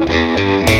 The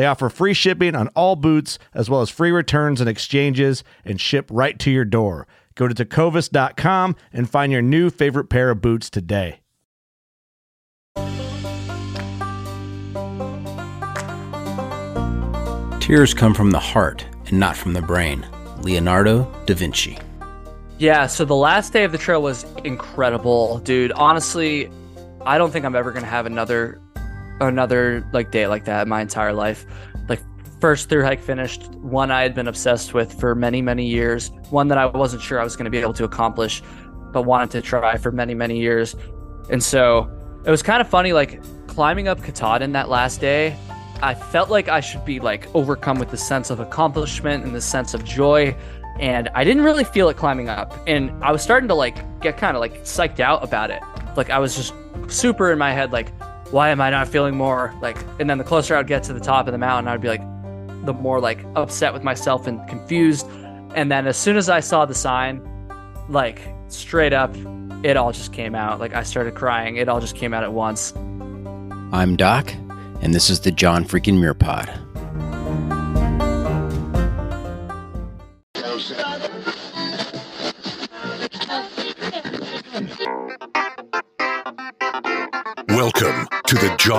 They offer free shipping on all boots, as well as free returns and exchanges, and ship right to your door. Go to tecovas.com and find your new favorite pair of boots today. Tears come from the heart and not from the brain. Leonardo da Vinci. Yeah, so the last day of the trail was incredible, dude. Honestly, I don't think I'm ever going to have another another like day like that my entire life. Like first through hike finished, one I had been obsessed with for many, many years, one that I wasn't sure I was going to be able to accomplish, but wanted to try for many, many years. And so it was kind of funny, like climbing up Katahdin that last day. I felt like I should be like overcome with the sense of accomplishment and the sense of joy. And I didn't really feel it climbing up. And I was starting to like get kind of like psyched out about it. Like I was just super in my head, like, why am I not feeling more like? And then the closer I'd get to the top of the mountain, I'd be like, the more like upset with myself and confused. And then as soon as I saw the sign, like straight up, it all just came out. Like I started crying. It all just came out at once. I'm Doc, and this is the John freaking Muir Pod.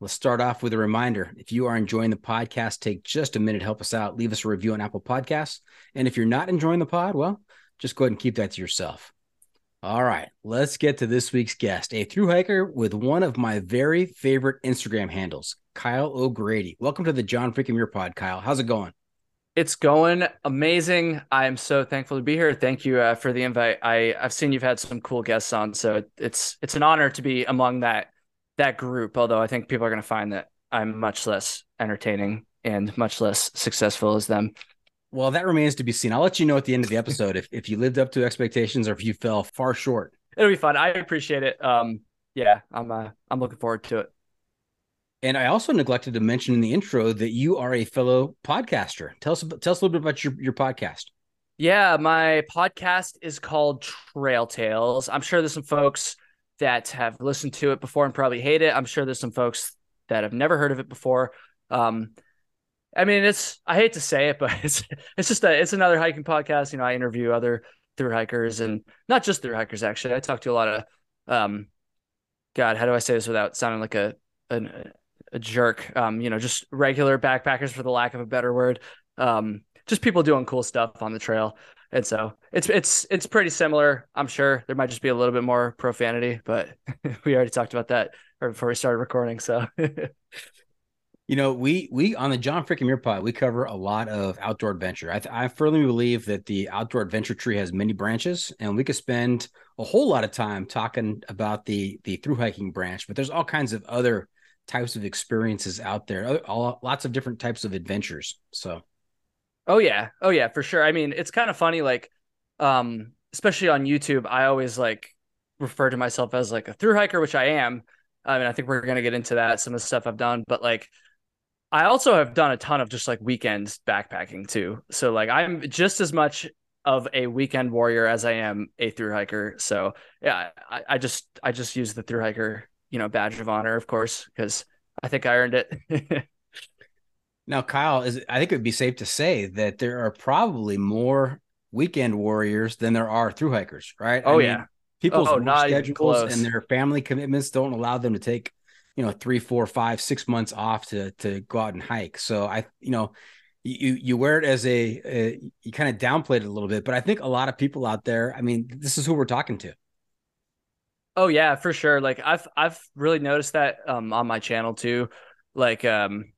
Let's start off with a reminder. If you are enjoying the podcast, take just a minute, help us out, leave us a review on Apple Podcasts. And if you're not enjoying the pod, well, just go ahead and keep that to yourself. All right, let's get to this week's guest, a through hiker with one of my very favorite Instagram handles, Kyle O'Grady. Welcome to the John freaking Muir Pod, Kyle. How's it going? It's going amazing. I am so thankful to be here. Thank you uh, for the invite. I I've seen you've had some cool guests on, so it's it's an honor to be among that that group. Although I think people are going to find that I'm much less entertaining and much less successful as them. Well, that remains to be seen. I'll let you know at the end of the episode if, if you lived up to expectations or if you fell far short. It'll be fun. I appreciate it. Um, yeah, I'm uh, I'm looking forward to it. And I also neglected to mention in the intro that you are a fellow podcaster. Tell us tell us a little bit about your, your podcast. Yeah, my podcast is called Trail Tales. I'm sure there's some folks that have listened to it before and probably hate it. I'm sure there's some folks that have never heard of it before. Um, I mean, it's I hate to say it, but it's it's just a it's another hiking podcast. You know, I interview other through hikers and not just through hikers. Actually, I talk to a lot of um, God, how do I say this without sounding like a an, a jerk? Um, you know, just regular backpackers for the lack of a better word. Um, just people doing cool stuff on the trail. And so it's it's it's pretty similar. I'm sure there might just be a little bit more profanity, but we already talked about that before we started recording. So You know, we we on the John Freaking Muir pod, we cover a lot of outdoor adventure. I, I firmly believe that the outdoor adventure tree has many branches, and we could spend a whole lot of time talking about the the through hiking branch. But there's all kinds of other types of experiences out there, other, all, lots of different types of adventures. So, oh yeah, oh yeah, for sure. I mean, it's kind of funny, like, um, especially on YouTube, I always like refer to myself as like a through hiker, which I am. I mean, I think we're gonna get into that some of the stuff I've done, but like I also have done a ton of just like weekends backpacking too. So like I'm just as much of a weekend warrior as I am a through hiker. So yeah, I, I just I just use the through hiker, you know, badge of honor, of course, because I think I earned it. now, Kyle, is I think it would be safe to say that there are probably more weekend warriors than there are through hikers, right? Oh I yeah. Mean, people's oh, schedules and their family commitments don't allow them to take you know three four five six months off to to go out and hike. So i you know you you wear it as a, a you kind of downplayed it a little bit but i think a lot of people out there i mean this is who we're talking to. Oh yeah for sure. Like i've i've really noticed that um on my channel too. Like um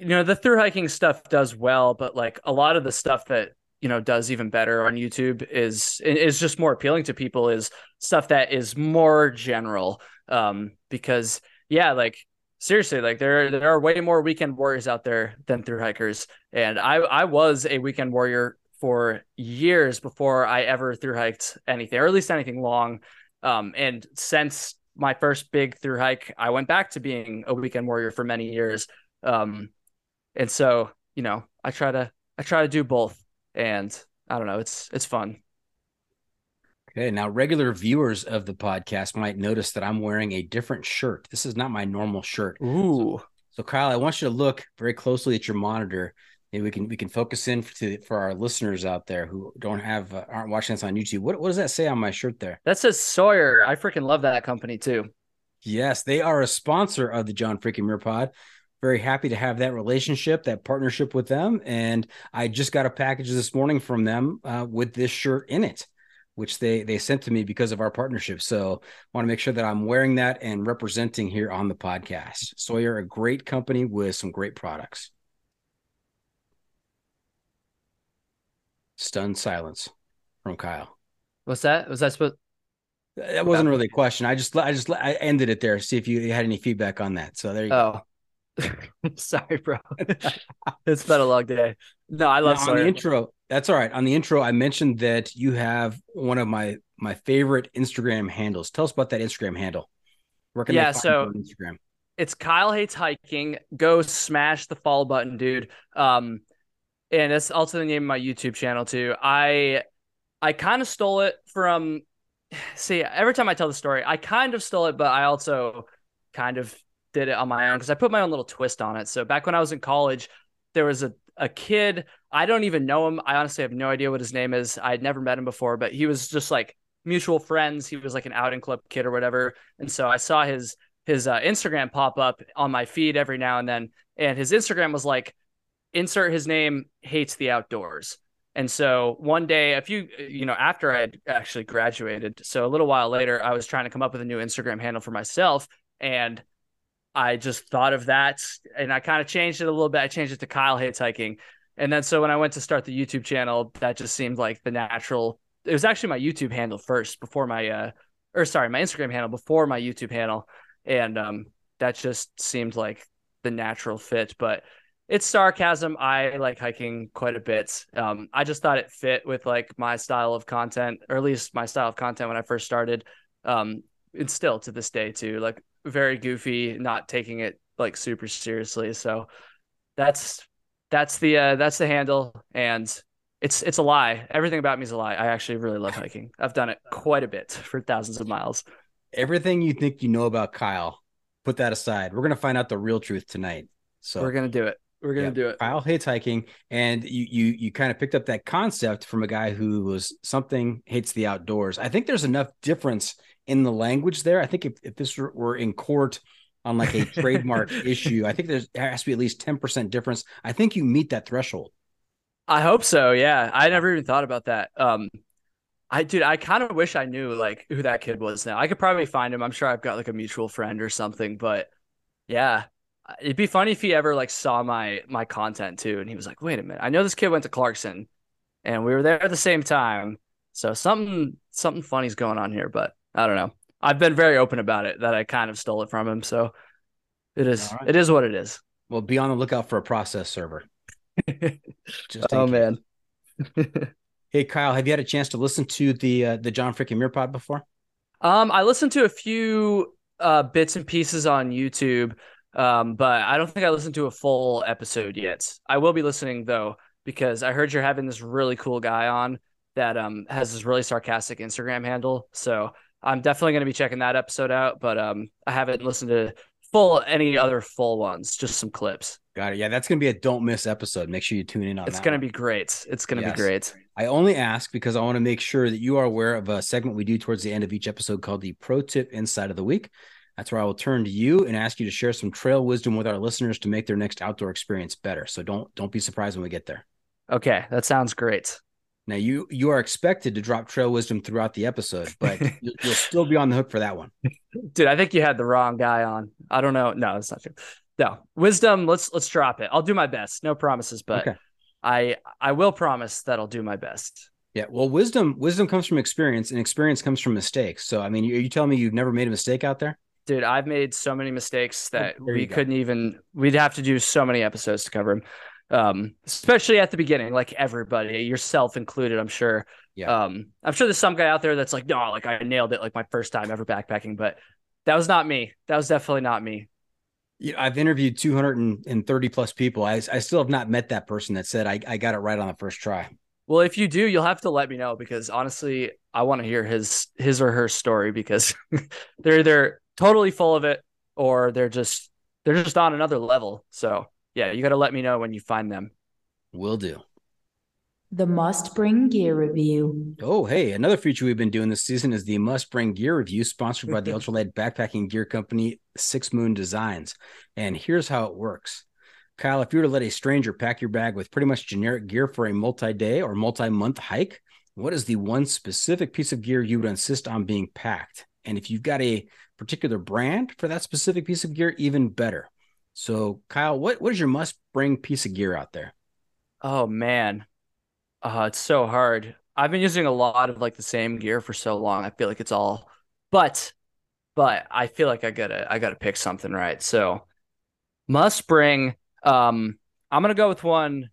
you know the through hiking stuff does well but like a lot of the stuff that you know does even better on youtube is is just more appealing to people is stuff that is more general um, because yeah, like seriously, like there there are way more weekend warriors out there than through hikers, and I I was a weekend warrior for years before I ever through hiked anything, or at least anything long. Um, and since my first big through hike, I went back to being a weekend warrior for many years. Um, and so you know, I try to I try to do both, and I don't know, it's it's fun. Okay, now regular viewers of the podcast might notice that I'm wearing a different shirt. This is not my normal shirt. Ooh. So, so Kyle, I want you to look very closely at your monitor. Maybe we can we can focus in for, to, for our listeners out there who don't have uh, aren't watching this on YouTube. What what does that say on my shirt there? That says Sawyer. I freaking love that company too. Yes, they are a sponsor of the John Freaking Muir Pod. Very happy to have that relationship, that partnership with them, and I just got a package this morning from them uh, with this shirt in it which they they sent to me because of our partnership. So I want to make sure that I'm wearing that and representing here on the podcast. Sawyer, a great company with some great products. Stunned silence from Kyle. What's that? Was that supposed? That wasn't really a question. I just I just I ended it there. See if you had any feedback on that. So there you oh. go. Sorry, bro. it's been a long day. No, I love now, on the intro. That's all right. On the intro, I mentioned that you have one of my my favorite Instagram handles. Tell us about that Instagram handle. Where can yeah, so Instagram? It's Kyle hates hiking. Go smash the follow button, dude. Um, and it's also the name of my YouTube channel too. I I kind of stole it from. See, every time I tell the story, I kind of stole it, but I also kind of did it on my own because I put my own little twist on it. So back when I was in college, there was a a kid. I don't even know him. I honestly have no idea what his name is. I'd never met him before, but he was just like mutual friends. He was like an outing club kid or whatever. And so I saw his his uh, Instagram pop up on my feed every now and then, and his Instagram was like, insert his name hates the outdoors. And so one day, a few, you know, after I had actually graduated, so a little while later, I was trying to come up with a new Instagram handle for myself, and I just thought of that and I kind of changed it a little bit. I changed it to Kyle Hates Hiking. And then so when I went to start the YouTube channel, that just seemed like the natural. It was actually my YouTube handle first before my uh or sorry, my Instagram handle before my YouTube handle. And um that just seemed like the natural fit. But it's sarcasm. I like hiking quite a bit. Um, I just thought it fit with like my style of content, or at least my style of content when I first started. Um, it's still to this day too. Like very goofy, not taking it like super seriously. So that's that's the uh, that's the handle, and it's it's a lie. Everything about me is a lie. I actually really love hiking. I've done it quite a bit for thousands of miles. Everything you think you know about Kyle, put that aside. We're gonna find out the real truth tonight. So we're gonna do it. We're gonna yeah, do it. Kyle hates hiking, and you you you kind of picked up that concept from a guy who was something hates the outdoors. I think there's enough difference in the language there. I think if, if this were, in court on like a trademark issue, I think there's, there has to be at least 10% difference. I think you meet that threshold. I hope so. Yeah. I never even thought about that. Um, I dude, I kind of wish I knew like who that kid was now. I could probably find him. I'm sure I've got like a mutual friend or something, but yeah. It'd be funny if he ever like saw my my content too and he was like, "Wait a minute. I know this kid went to Clarkson and we were there at the same time. So something something funny's going on here, but I don't know. I've been very open about it that I kind of stole it from him, so it is right. it is what it is. Well, be on the lookout for a process server. Just oh man. Hey Kyle, have you had a chance to listen to the uh, the John Freaking Muir pod before? Um, I listened to a few uh, bits and pieces on YouTube, um, but I don't think I listened to a full episode yet. I will be listening though because I heard you're having this really cool guy on that um has this really sarcastic Instagram handle. So I'm definitely going to be checking that episode out. But um, I haven't listened to full any other full ones, just some clips. Got it. Yeah, that's gonna be a don't miss episode. Make sure you tune in on. That. It's gonna one. be great. It's gonna yes. be great. I only ask because I want to make sure that you are aware of a segment we do towards the end of each episode called the Pro Tip Inside of the Week. That's where I will turn to you and ask you to share some trail wisdom with our listeners to make their next outdoor experience better. So don't don't be surprised when we get there. Okay, that sounds great. Now you you are expected to drop trail wisdom throughout the episode, but you'll still be on the hook for that one. Dude, I think you had the wrong guy on. I don't know. No, that's not true. No wisdom. Let's let's drop it. I'll do my best. No promises, but okay. I I will promise that I'll do my best. Yeah. Well, wisdom wisdom comes from experience, and experience comes from mistakes. So, I mean, are you telling me you've never made a mistake out there? Dude, I've made so many mistakes that oh, we couldn't even. We'd have to do so many episodes to cover them. Um, especially at the beginning, like everybody, yourself included. I'm sure. Yeah. Um, I'm sure there's some guy out there that's like, no, like I nailed it, like my first time ever backpacking, but that was not me. That was definitely not me. Yeah, I've interviewed 230 plus people. I, I still have not met that person that said I, I got it right on the first try. Well, if you do, you'll have to let me know because honestly, I want to hear his his or her story because they're they're totally full of it or they're just they're just on another level. So yeah, you got to let me know when you find them. Will do. The must bring gear review. Oh, hey, another feature we've been doing this season is the must bring gear review, sponsored by the ultralight backpacking gear company Six Moon Designs. And here's how it works. Kyle, if you were to let a stranger pack your bag with pretty much generic gear for a multi day or multi month hike, what is the one specific piece of gear you would insist on being packed? And if you've got a particular brand for that specific piece of gear, even better. So, Kyle, what, what is your must bring piece of gear out there? Oh, man. Uh, it's so hard. I've been using a lot of like the same gear for so long. I feel like it's all, but, but I feel like I gotta, I gotta pick something right. So, must bring. Um, I'm gonna go with one.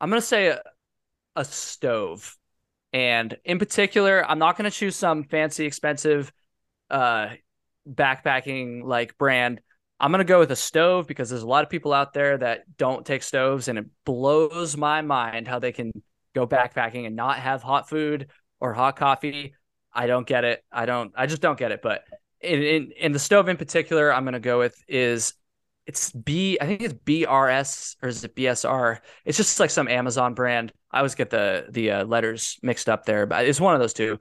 I'm gonna say a, a stove, and in particular, I'm not gonna choose some fancy, expensive, uh, backpacking like brand. I'm going to go with a stove because there's a lot of people out there that don't take stoves and it blows my mind how they can go backpacking and not have hot food or hot coffee. I don't get it. I don't I just don't get it, but in in, in the stove in particular I'm going to go with is it's B I think it's BRS or is it BSR? It's just like some Amazon brand. I always get the the uh, letters mixed up there, but it's one of those two.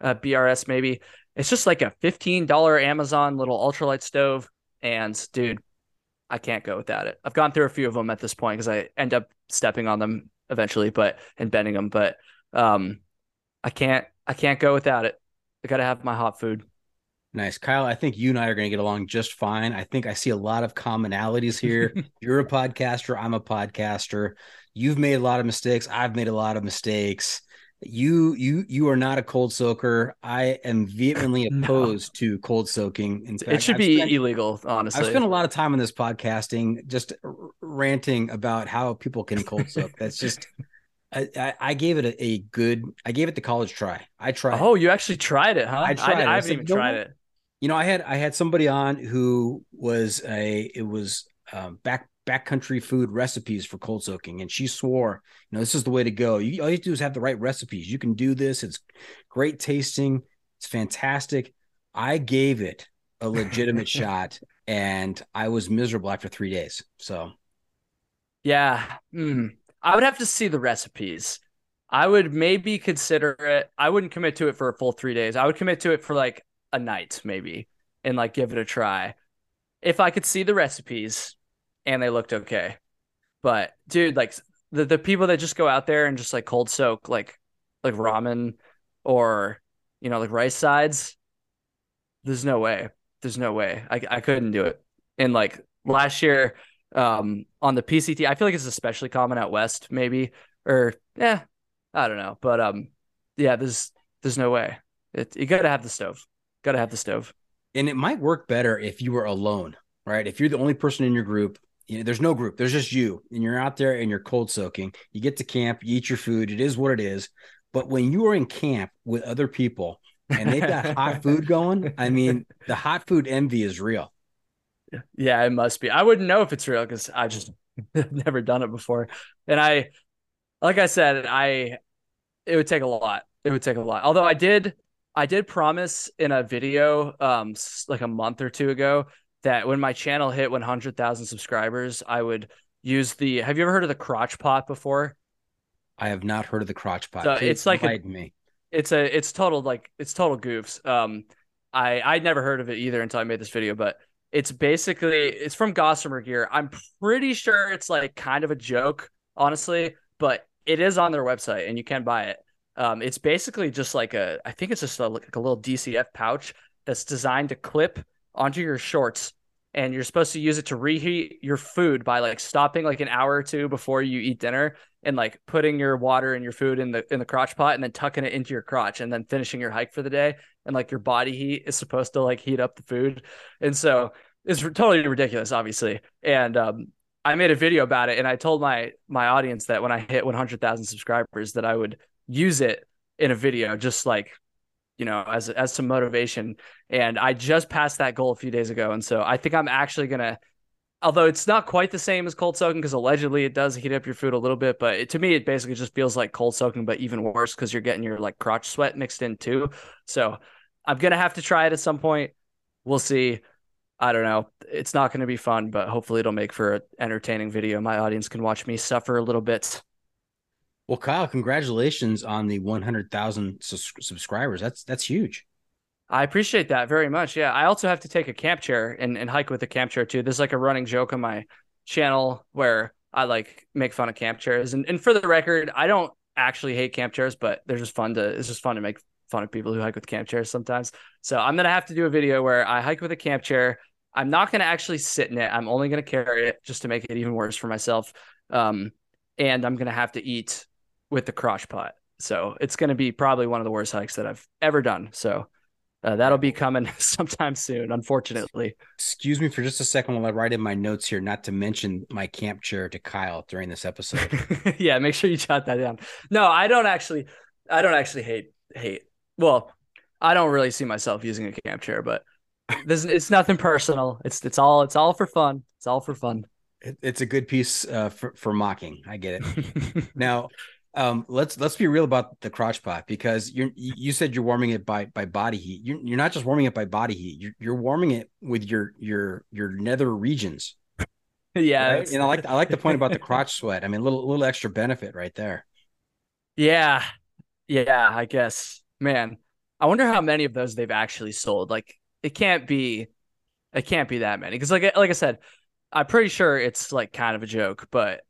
Uh, BRS maybe. It's just like a $15 Amazon little ultralight stove and dude, I can't go without it. I've gone through a few of them at this point because I end up stepping on them eventually, but and bending them. But um, I can't I can't go without it. I got to have my hot food. Nice, Kyle. I think you and I are going to get along just fine. I think I see a lot of commonalities here. You're a podcaster. I'm a podcaster. You've made a lot of mistakes. I've made a lot of mistakes you you you are not a cold soaker. I am vehemently opposed no. to cold soaking. In fact, it should I've be spent, illegal. Honestly, I've spent a lot of time on this podcasting just ranting about how people can cold soak. That's just. I, I, gave it a, a, good. I gave it the college try. I tried. Oh, you actually tried it, huh? I tried. I, I haven't even tried it. You know, I had I had somebody on who was a it was um, back backcountry food recipes for cold soaking, and she swore, you know, this is the way to go. You, all you have to do is have the right recipes. You can do this. It's great tasting. It's fantastic. I gave it a legitimate shot, and I was miserable after three days. So, yeah, mm. I would have to see the recipes. I would maybe consider it. I wouldn't commit to it for a full three days. I would commit to it for like a night, maybe, and like give it a try. If I could see the recipes and they looked okay. But dude, like the, the people that just go out there and just like cold soak like like ramen or you know like rice sides, there's no way. There's no way. I I couldn't do it. And like last year, um, on the PCT, I feel like it's especially common out west, maybe. Or yeah, I don't know. But um yeah, there's there's no way. It, you gotta have the stove. Gotta have the stove. And it might work better if you were alone, right? If you're the only person in your group, you know, there's no group, there's just you, and you're out there and you're cold soaking. You get to camp, you eat your food, it is what it is. But when you are in camp with other people and they've got hot food going, I mean, the hot food envy is real. Yeah, it must be. I wouldn't know if it's real because I just never done it before. And I, like I said, I, it would take a lot. It would take a lot. Although I did, I did promise in a video, um, like a month or two ago, that when my channel hit 100,000 subscribers, I would use the. Have you ever heard of the crotch pot before? I have not heard of the crotch pot. So it's like a, me. It's a it's total like it's total goofs. Um, I I'd never heard of it either until I made this video, but it's basically it's from Gossamer Gear. I'm pretty sure it's like kind of a joke, honestly, but it is on their website and you can buy it. Um, it's basically just like a I think it's just a, like a little DCF pouch that's designed to clip onto your shorts and you're supposed to use it to reheat your food by like stopping like an hour or two before you eat dinner and like putting your water and your food in the in the crotch pot and then tucking it into your crotch and then finishing your hike for the day. And like your body heat is supposed to like heat up the food. And so it's totally ridiculous obviously. And um I made a video about it and I told my my audience that when I hit 100,000 subscribers that I would use it in a video just like you know, as as some motivation. And I just passed that goal a few days ago, and so I think I'm actually gonna. Although it's not quite the same as cold soaking because allegedly it does heat up your food a little bit, but it, to me it basically just feels like cold soaking, but even worse because you're getting your like crotch sweat mixed in too. So I'm gonna have to try it at some point. We'll see. I don't know. It's not going to be fun, but hopefully it'll make for an entertaining video. My audience can watch me suffer a little bit. Well, Kyle, congratulations on the 100,000 subscribers. That's that's huge. I appreciate that very much. Yeah, I also have to take a camp chair and, and hike with a camp chair too. There's like a running joke on my channel where I like make fun of camp chairs. And and for the record, I don't actually hate camp chairs, but they're just fun to it's just fun to make fun of people who hike with camp chairs sometimes. So I'm gonna have to do a video where I hike with a camp chair. I'm not gonna actually sit in it. I'm only gonna carry it just to make it even worse for myself. Um, and I'm gonna have to eat with the crotch pot. So it's going to be probably one of the worst hikes that I've ever done. So uh, that'll be coming sometime soon, unfortunately. Excuse me for just a second while I write in my notes here, not to mention my camp chair to Kyle during this episode. yeah, make sure you jot that down. No, I don't actually, I don't actually hate hate. Well, I don't really see myself using a camp chair, but this it's nothing personal. It's it's all it's all for fun. It's all for fun. It, it's a good piece uh, for for mocking. I get it. now, um, let's let's be real about the crotch pot because you you said you're warming it by by body heat. You're you're not just warming it by body heat. You're you're warming it with your your your nether regions. yeah, right? and I like I like the point about the crotch sweat. I mean, a little little extra benefit right there. Yeah, yeah. I guess, man. I wonder how many of those they've actually sold. Like, it can't be, it can't be that many. Because, like, like I said, I'm pretty sure it's like kind of a joke, but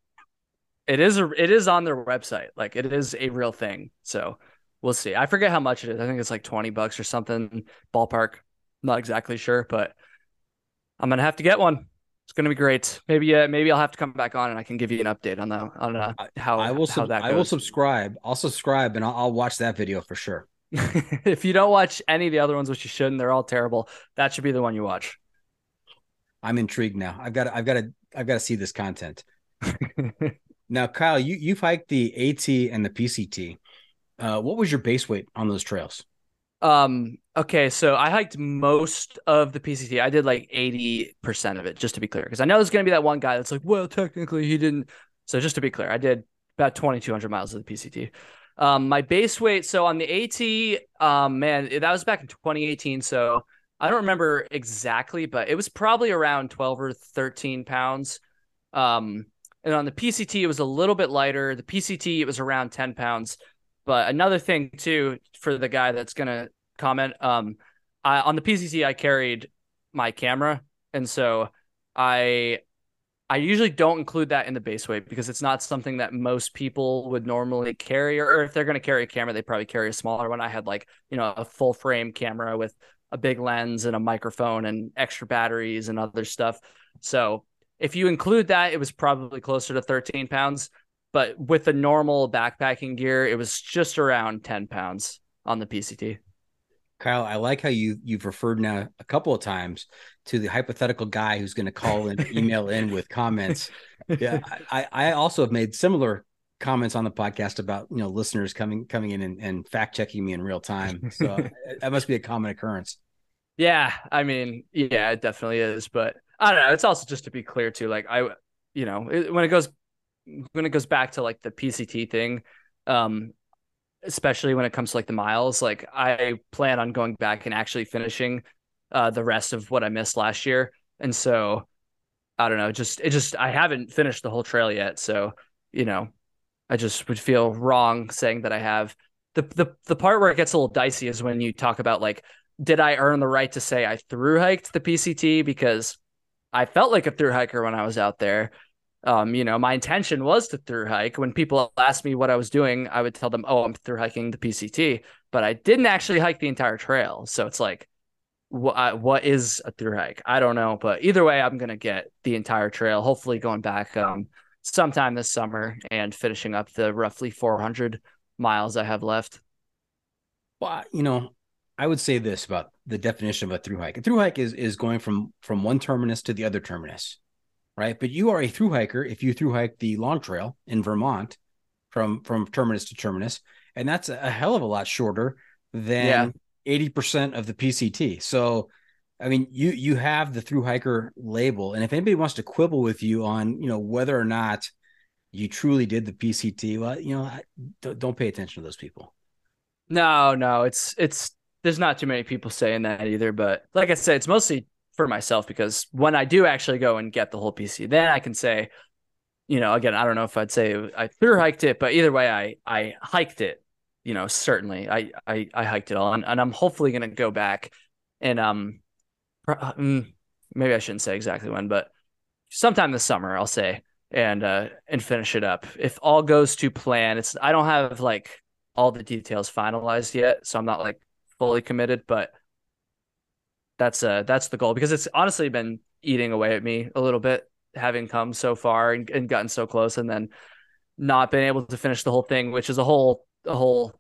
it is a it is on their website. Like it is a real thing. So we'll see. I forget how much it is. I think it's like 20 bucks or something ballpark. Not exactly sure, but I'm gonna have to get one. It's gonna be great. Maybe uh, maybe I'll have to come back on and I can give you an update on that on uh, how I will how sub- that goes. I will subscribe. I'll subscribe and I'll, I'll watch that video for sure. if you don't watch any of the other ones, which you shouldn't, they're all terrible. That should be the one you watch. I'm intrigued now. I've got I've got to I've got to see this content. Now, Kyle, you you've hiked the AT and the PCT. Uh, what was your base weight on those trails? Um. Okay, so I hiked most of the PCT. I did like eighty percent of it, just to be clear, because I know there's going to be that one guy that's like, well, technically he didn't. So just to be clear, I did about twenty two hundred miles of the PCT. Um, my base weight. So on the AT, um, man, that was back in 2018. So I don't remember exactly, but it was probably around 12 or 13 pounds. Um, and on the PCT, it was a little bit lighter. The PCT, it was around 10 pounds. But another thing too for the guy that's gonna comment, um, I, on the PCT I carried my camera, and so I I usually don't include that in the base weight because it's not something that most people would normally carry, or, if they're going to carry a camera, they probably carry a smaller one. I had like you know a full frame camera with a big lens and a microphone and extra batteries and other stuff. So if you include that, it was probably closer to 13 pounds. But with the normal backpacking gear, it was just around 10 pounds on the PCT. Kyle, I like how you you've referred now a couple of times to the hypothetical guy who's going to call and email in with comments. Yeah, I, I also have made similar comments on the podcast about you know listeners coming coming in and, and fact checking me in real time. So that must be a common occurrence. Yeah, I mean, yeah, it definitely is. But I don't know. It's also just to be clear too. Like I, you know, it, when it goes when it goes back to like the PCT thing, um, especially when it comes to like the miles, like I plan on going back and actually finishing uh, the rest of what I missed last year. And so I don't know, just it just I haven't finished the whole trail yet. So, you know, I just would feel wrong saying that I have. The the the part where it gets a little dicey is when you talk about like, did I earn the right to say I through hiked the PCT because I felt like a through hiker when I was out there. Um, you know, my intention was to through hike. When people asked me what I was doing, I would tell them, "Oh, I'm through hiking the PCT," but I didn't actually hike the entire trail. So it's like, what what is a through hike? I don't know, but either way, I'm gonna get the entire trail. Hopefully, going back um sometime this summer and finishing up the roughly 400 miles I have left. Well, you know, I would say this about the definition of a through hike. A through hike is is going from from one terminus to the other terminus right? But you are a through hiker if you through hike the long trail in Vermont from from terminus to terminus, and that's a hell of a lot shorter than eighty percent of the PCT. So, I mean, you you have the through hiker label, and if anybody wants to quibble with you on you know whether or not you truly did the PCT, well, you know, don't, don't pay attention to those people. No, no, it's it's there's not too many people saying that either. But like I said, it's mostly for myself because when I do actually go and get the whole PCT, then I can say, you know, again, I don't know if I'd say I through hiked it, but either way, I I hiked it. You know, certainly I I, I hiked it all, and, and I'm hopefully gonna go back and um, mm, maybe I shouldn't say exactly when, but sometime this summer I'll say and uh and finish it up if all goes to plan. It's I don't have like all the details finalized yet, so I'm not like fully committed, but that's uh that's the goal because it's honestly been eating away at me a little bit having come so far and, and gotten so close and then not been able to finish the whole thing which is a whole a whole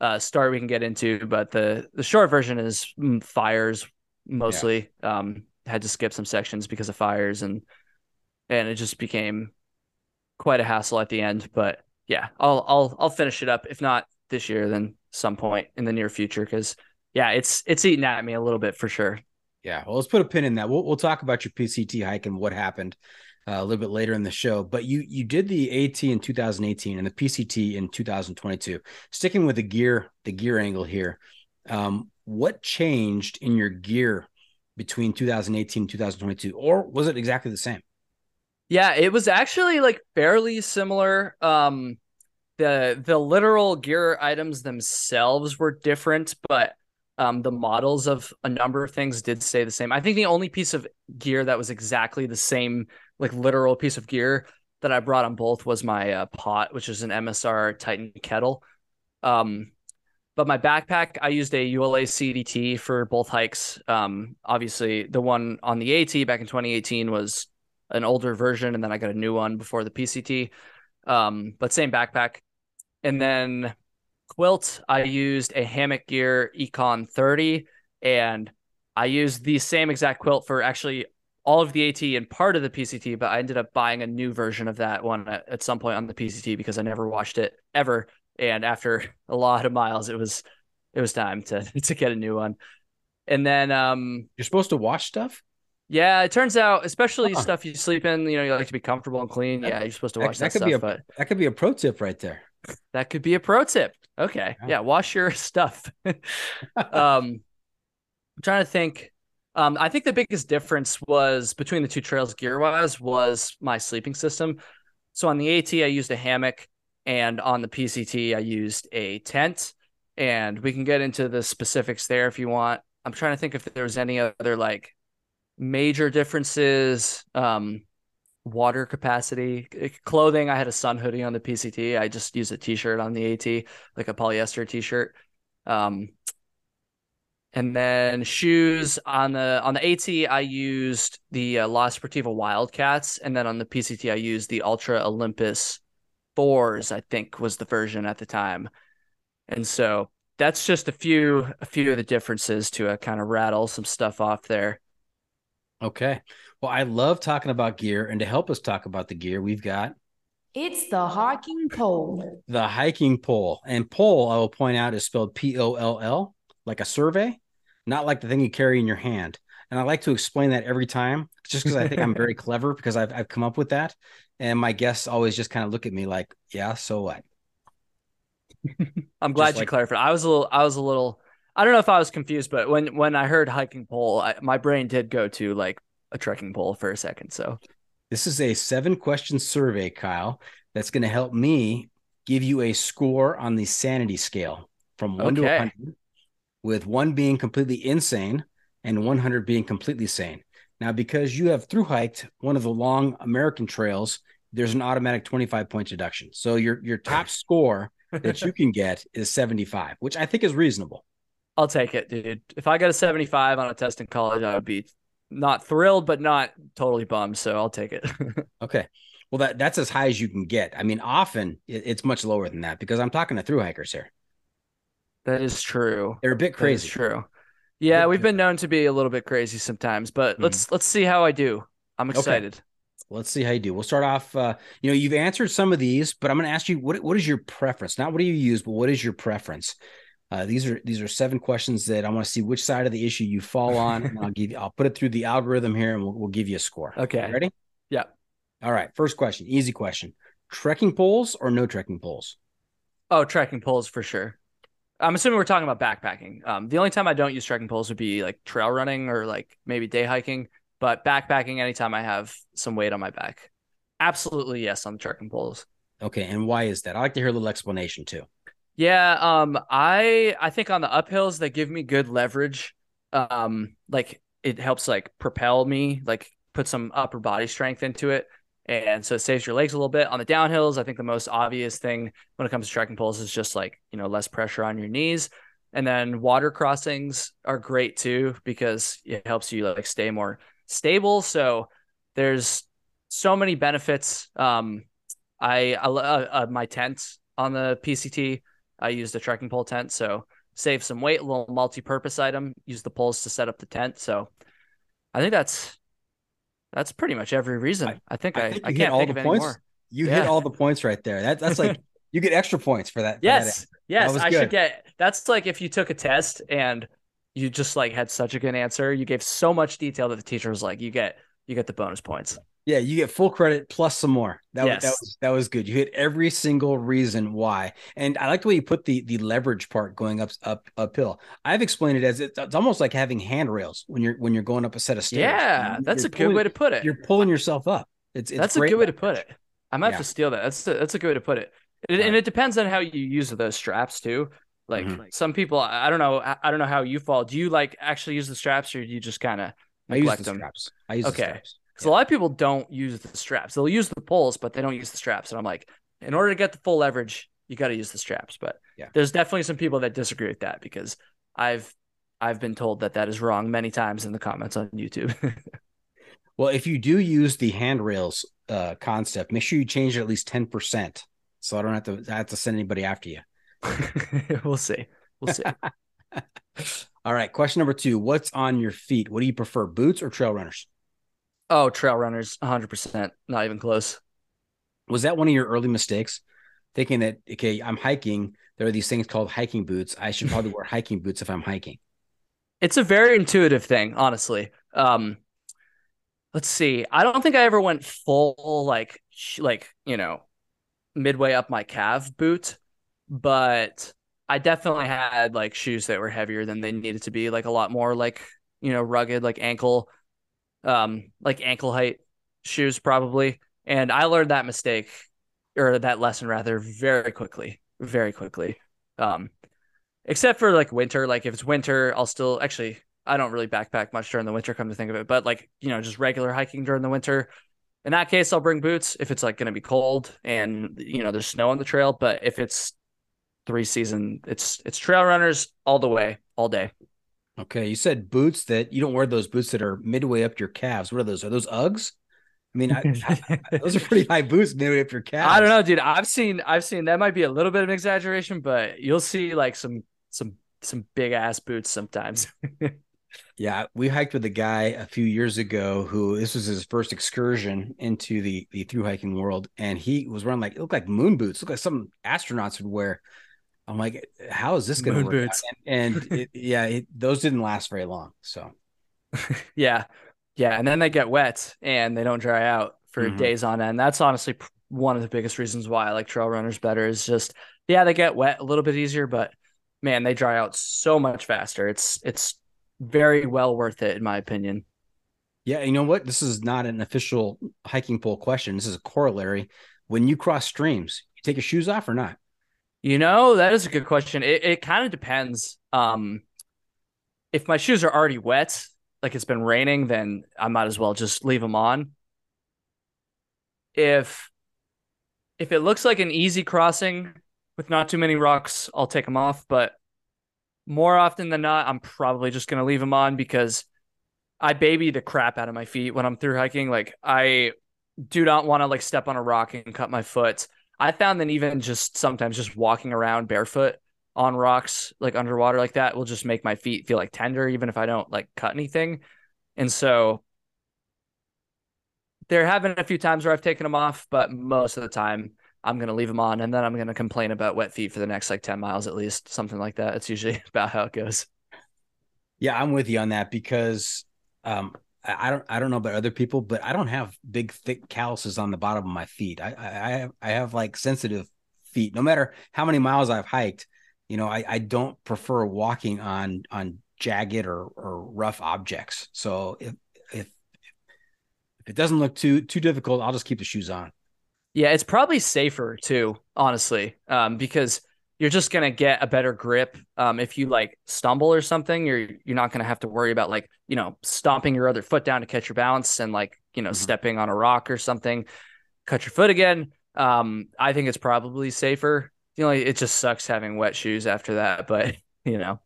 uh story we can get into but the the short version is mm, fires mostly yeah. um had to skip some sections because of fires and and it just became quite a hassle at the end but yeah i'll i'll i'll finish it up if not this year then some point in the near future because yeah, it's it's eating at me a little bit for sure. Yeah, well, let's put a pin in that. We'll we'll talk about your PCT hike and what happened uh, a little bit later in the show. But you you did the AT in 2018 and the PCT in 2022. Sticking with the gear the gear angle here, um, what changed in your gear between 2018 and 2022, or was it exactly the same? Yeah, it was actually like fairly similar. Um, the the literal gear items themselves were different, but um, the models of a number of things did stay the same. I think the only piece of gear that was exactly the same, like literal piece of gear that I brought on both was my uh, pot, which is an MSR Titan kettle. Um, but my backpack, I used a ULA CDT for both hikes. Um, obviously, the one on the AT back in 2018 was an older version, and then I got a new one before the PCT. Um, but same backpack. And then quilt, I used a hammock gear Econ 30, and I used the same exact quilt for actually all of the AT and part of the PCT, but I ended up buying a new version of that one at, at some point on the PCT because I never washed it ever. And after a lot of miles, it was it was time to to get a new one. And then um you're supposed to wash stuff? Yeah, it turns out, especially huh. stuff you sleep in, you know, you like to be comfortable and clean. Yeah, you're supposed to wash that, that, that could stuff, be a, but that could be a pro tip right there. That could be a pro tip. Okay. Yeah. yeah wash your stuff. um, I'm trying to think. Um, I think the biggest difference was between the two trails gear wise was my sleeping system. So on the AT, I used a hammock and on the PCT I used a tent. And we can get into the specifics there if you want. I'm trying to think if there was any other like major differences. Um, water capacity, clothing. I had a sun hoodie on the PCT. I just used a t-shirt on the AT, like a polyester t-shirt. Um, and then shoes on the on the AT, I used the uh, La Sportiva Wildcats, and then on the PCT, I used the Altra Olympus fours. I think was the version at the time, and so that's just a few a few of the differences to uh, kind of rattle some stuff off there. Okay. Well, I love talking about gear, and to help us talk about the gear, we've got It's the hiking pole. the hiking pole. And pole, I will point out, is spelled P O L L, like a survey, not like the thing you carry in your hand. And I like to explain that every time, just because I think I'm very clever because I've I've come up with that. And my guests always just kind of look at me like, "Yeah, so what?" I'm glad Just you like- clarified. I was a little, I was a little, I don't know if I was confused, but when when I heard hiking pole, I, my brain did go to like a trekking pole for a second. So This is a seven question survey, Kyle, that's going to help me give you a score on the sanity scale from one to 100, with one being completely insane and 100 being completely sane. Now, because you have through hiked one of the long American trails, there's an automatic 25 point deduction. So your, your top score that you can get is 75, which I think is reasonable. I'll take it, dude. If I got a 75 on a test in college, I would be not thrilled, but not totally bummed. So I'll take it. Okay. Well, that, that's as high as you can get. I mean, often it- it's much lower than that because I'm talking to through hikers here. that is true. They're a bit crazy. true. Yeah, Bit we've been known to be a little bit crazy sometimes, but Mhm. let's let's see how I do. I'm Okay. excited. Let's see how you do. We'll start off. Uh, you know, you've answered some of these, but I'm going to ask you what what is your preference? Not what do you use, but what is your preference? Uh, these are these are seven questions that I want to see which side of the issue you fall on, and I'll give you. I'll put it through the algorithm here, and we'll, we'll give you a score. Okay. ready? Yeah. All right. First question, easy question: trekking poles or no trekking poles? Oh, trekking poles for sure. I'm assuming we're talking about backpacking. Um, the only time I don't use trekking poles would be like trail running or like maybe day hiking, but backpacking anytime I have some weight on my back. Absolutely yes on the trekking poles. Okay, and why is that? I like to hear a little explanation too. Yeah, um, I I think on the uphills they give me good leverage. Um, like it helps like propel me, like put some upper body strength into it, and so it saves your legs a little bit. On the downhills, I think the most obvious thing when it comes to trekking poles is just like you know less pressure on your knees, and then water crossings are great too because it helps you like stay more stable. So there's so many benefits. Um, I, I uh, uh, my tent on the PCT. I used a trekking pole tent, so save some weight, a little multi-purpose item. Use the poles to set up the tent. So I think that's that's pretty much every reason. I, think I, I, think hit can't all the of points. You hit all the points right there. That that's like you get extra points for that. for that Yes, yes, I good. should get. That's like if you took a test and you just like had such a good answer, you gave so much detail that the teacher was like, you get you get the bonus points. Yeah, you get full credit plus some more. That, was that was that was good. You hit every single reason why, and I like the way you put the the leverage part going up up uphill. I've explained it as it's, it's almost like having handrails when you're when you're going up a set of stairs. Yeah, that's you're a good way to put it. You're pulling yourself up. It's, it's that's a good way to put it. I might Yeah. have to steal that. That's a, that's a good way to put it. It- Right. And it depends on how you use those straps too. Like Mhm. some people, I don't know. I I don't know how you fall. Do you like actually use the straps, or do you just kind of I use the them? straps. I use Okay. the straps. Because a lot of people don't use the straps. They'll use the poles, but they don't use the straps. And I'm like, in order to get the full leverage, you got to use the straps. But Yeah. there's definitely some people that disagree with that because I've I've been told that that is wrong many times in the comments on YouTube. Well, if you do use the handrails uh, concept, make sure you change it at least ten percent, so I don't have to I have to send anybody after you. we'll see. We'll see. All right, question number two: What's on your feet? What do you prefer, boots or trail runners? Oh, trail runners, 100%. Not even close. was that one of your early mistakes thinking that okay i'm hiking there are these things called hiking boots i should probably wear hiking boots if i'm hiking It's a very intuitive thing, honestly. Um, let's see. I don't think I ever went full like like you know midway up my calf boot, but I definitely had like shoes that were heavier than they needed to be, like a lot more like you know rugged, like ankle, um, like ankle height shoes probably. And I learned that mistake or that lesson rather very quickly, very quickly. Um, except for like winter. Like if it's winter, I'll still actually I don't really backpack much during the winter. Come to think of it, but like you know just regular hiking during the winter. In that case, I'll bring boots if it's like going to be cold and you know there's snow on the trail. But if it's three season, it's it's trail runners all the way, all day. Okay, you said boots that you don't wear those boots that are midway up your calves. What are those? Are those Uggs? I mean, I, I, those are pretty high boots midway up your calves. I don't know, dude. I've seen, I've seen that might be a little bit of an exaggeration, but you'll see like some, some, some big ass boots sometimes. yeah, we hiked with a guy a few years ago who this was his first excursion into the the through hiking world, and he was wearing like it looked like moon boots, looked like some astronauts would wear. I'm like, how is this going to work? Boots. And, and it, yeah, it, those didn't last very long. So, yeah, yeah, and then they get wet and they don't dry out for mm-hmm. days on end. That's honestly one of the biggest reasons why I like trail runners better. Is just yeah, they get wet a little bit easier, but man, they dry out so much faster. It's it's very well worth it in my opinion. Yeah, you know what? This is not an official hiking pole question. This is a corollary. When you cross streams, you take your shoes off or not? You know, that is a good question. It it kind of depends. Um, if my shoes are already wet, like it's been raining, then I might as well just leave them on. If if it looks like an easy crossing with not too many rocks, I'll take them off. But more often than not, I'm probably just gonna leave them on because I baby the crap out of my feet when I'm through hiking. Like I do not want to like step on a rock and cut my foot. I found that even just sometimes just walking around barefoot on rocks, like underwater like that, will just make my feet feel like tender, even if I don't like cut anything. And so there have been a few times where I've taken them off, but most of the time I'm going to leave them on and then I'm going to complain about wet feet for the next like 10 miles at least, something like that. It's usually about how it goes. Yeah, I'm with you on that because um, I don't I don't know about other people, but I don't have big thick calluses on the bottom of my feet. I I have, I have like sensitive feet. No matter how many miles I've hiked, you know, I, I don't prefer walking on on jagged or, or rough objects. So if if if it doesn't look too too difficult, I'll just keep the shoes on. Yeah, it's probably safer too, honestly, um, because you're just gonna get a better grip. Um, if you like stumble or something, you're you're not gonna have to worry about like you know stomping your other foot down to catch your balance and like you know mm-hmm. stepping on a rock or something, cut your foot again. Um, I think it's probably safer. You know, it just sucks having wet shoes after that, but you know,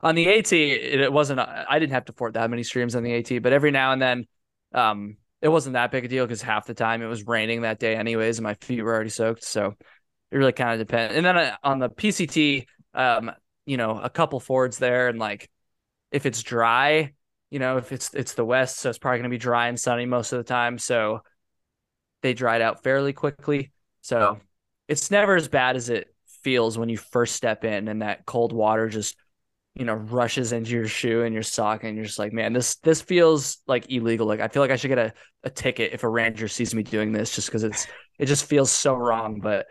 on the AT, it, it wasn't. I didn't have to ford that many streams on the AT, but every now and then, um, it wasn't that big a deal because half the time it was raining that day anyways, and my feet were already soaked. So it really kind of depends. And then uh, on the PCT, um, you know, a couple fords there, and like if it's dry, you know, if it's it's the west, so it's probably going to be dry and sunny most of the time. So they dried out fairly quickly. So it's never as bad as it feels when you first step in and that cold water just you know rushes into your shoe and your sock and you're just like man this this feels like illegal like i feel like i should get a, a ticket if a ranger sees me doing this just because it's it just feels so wrong but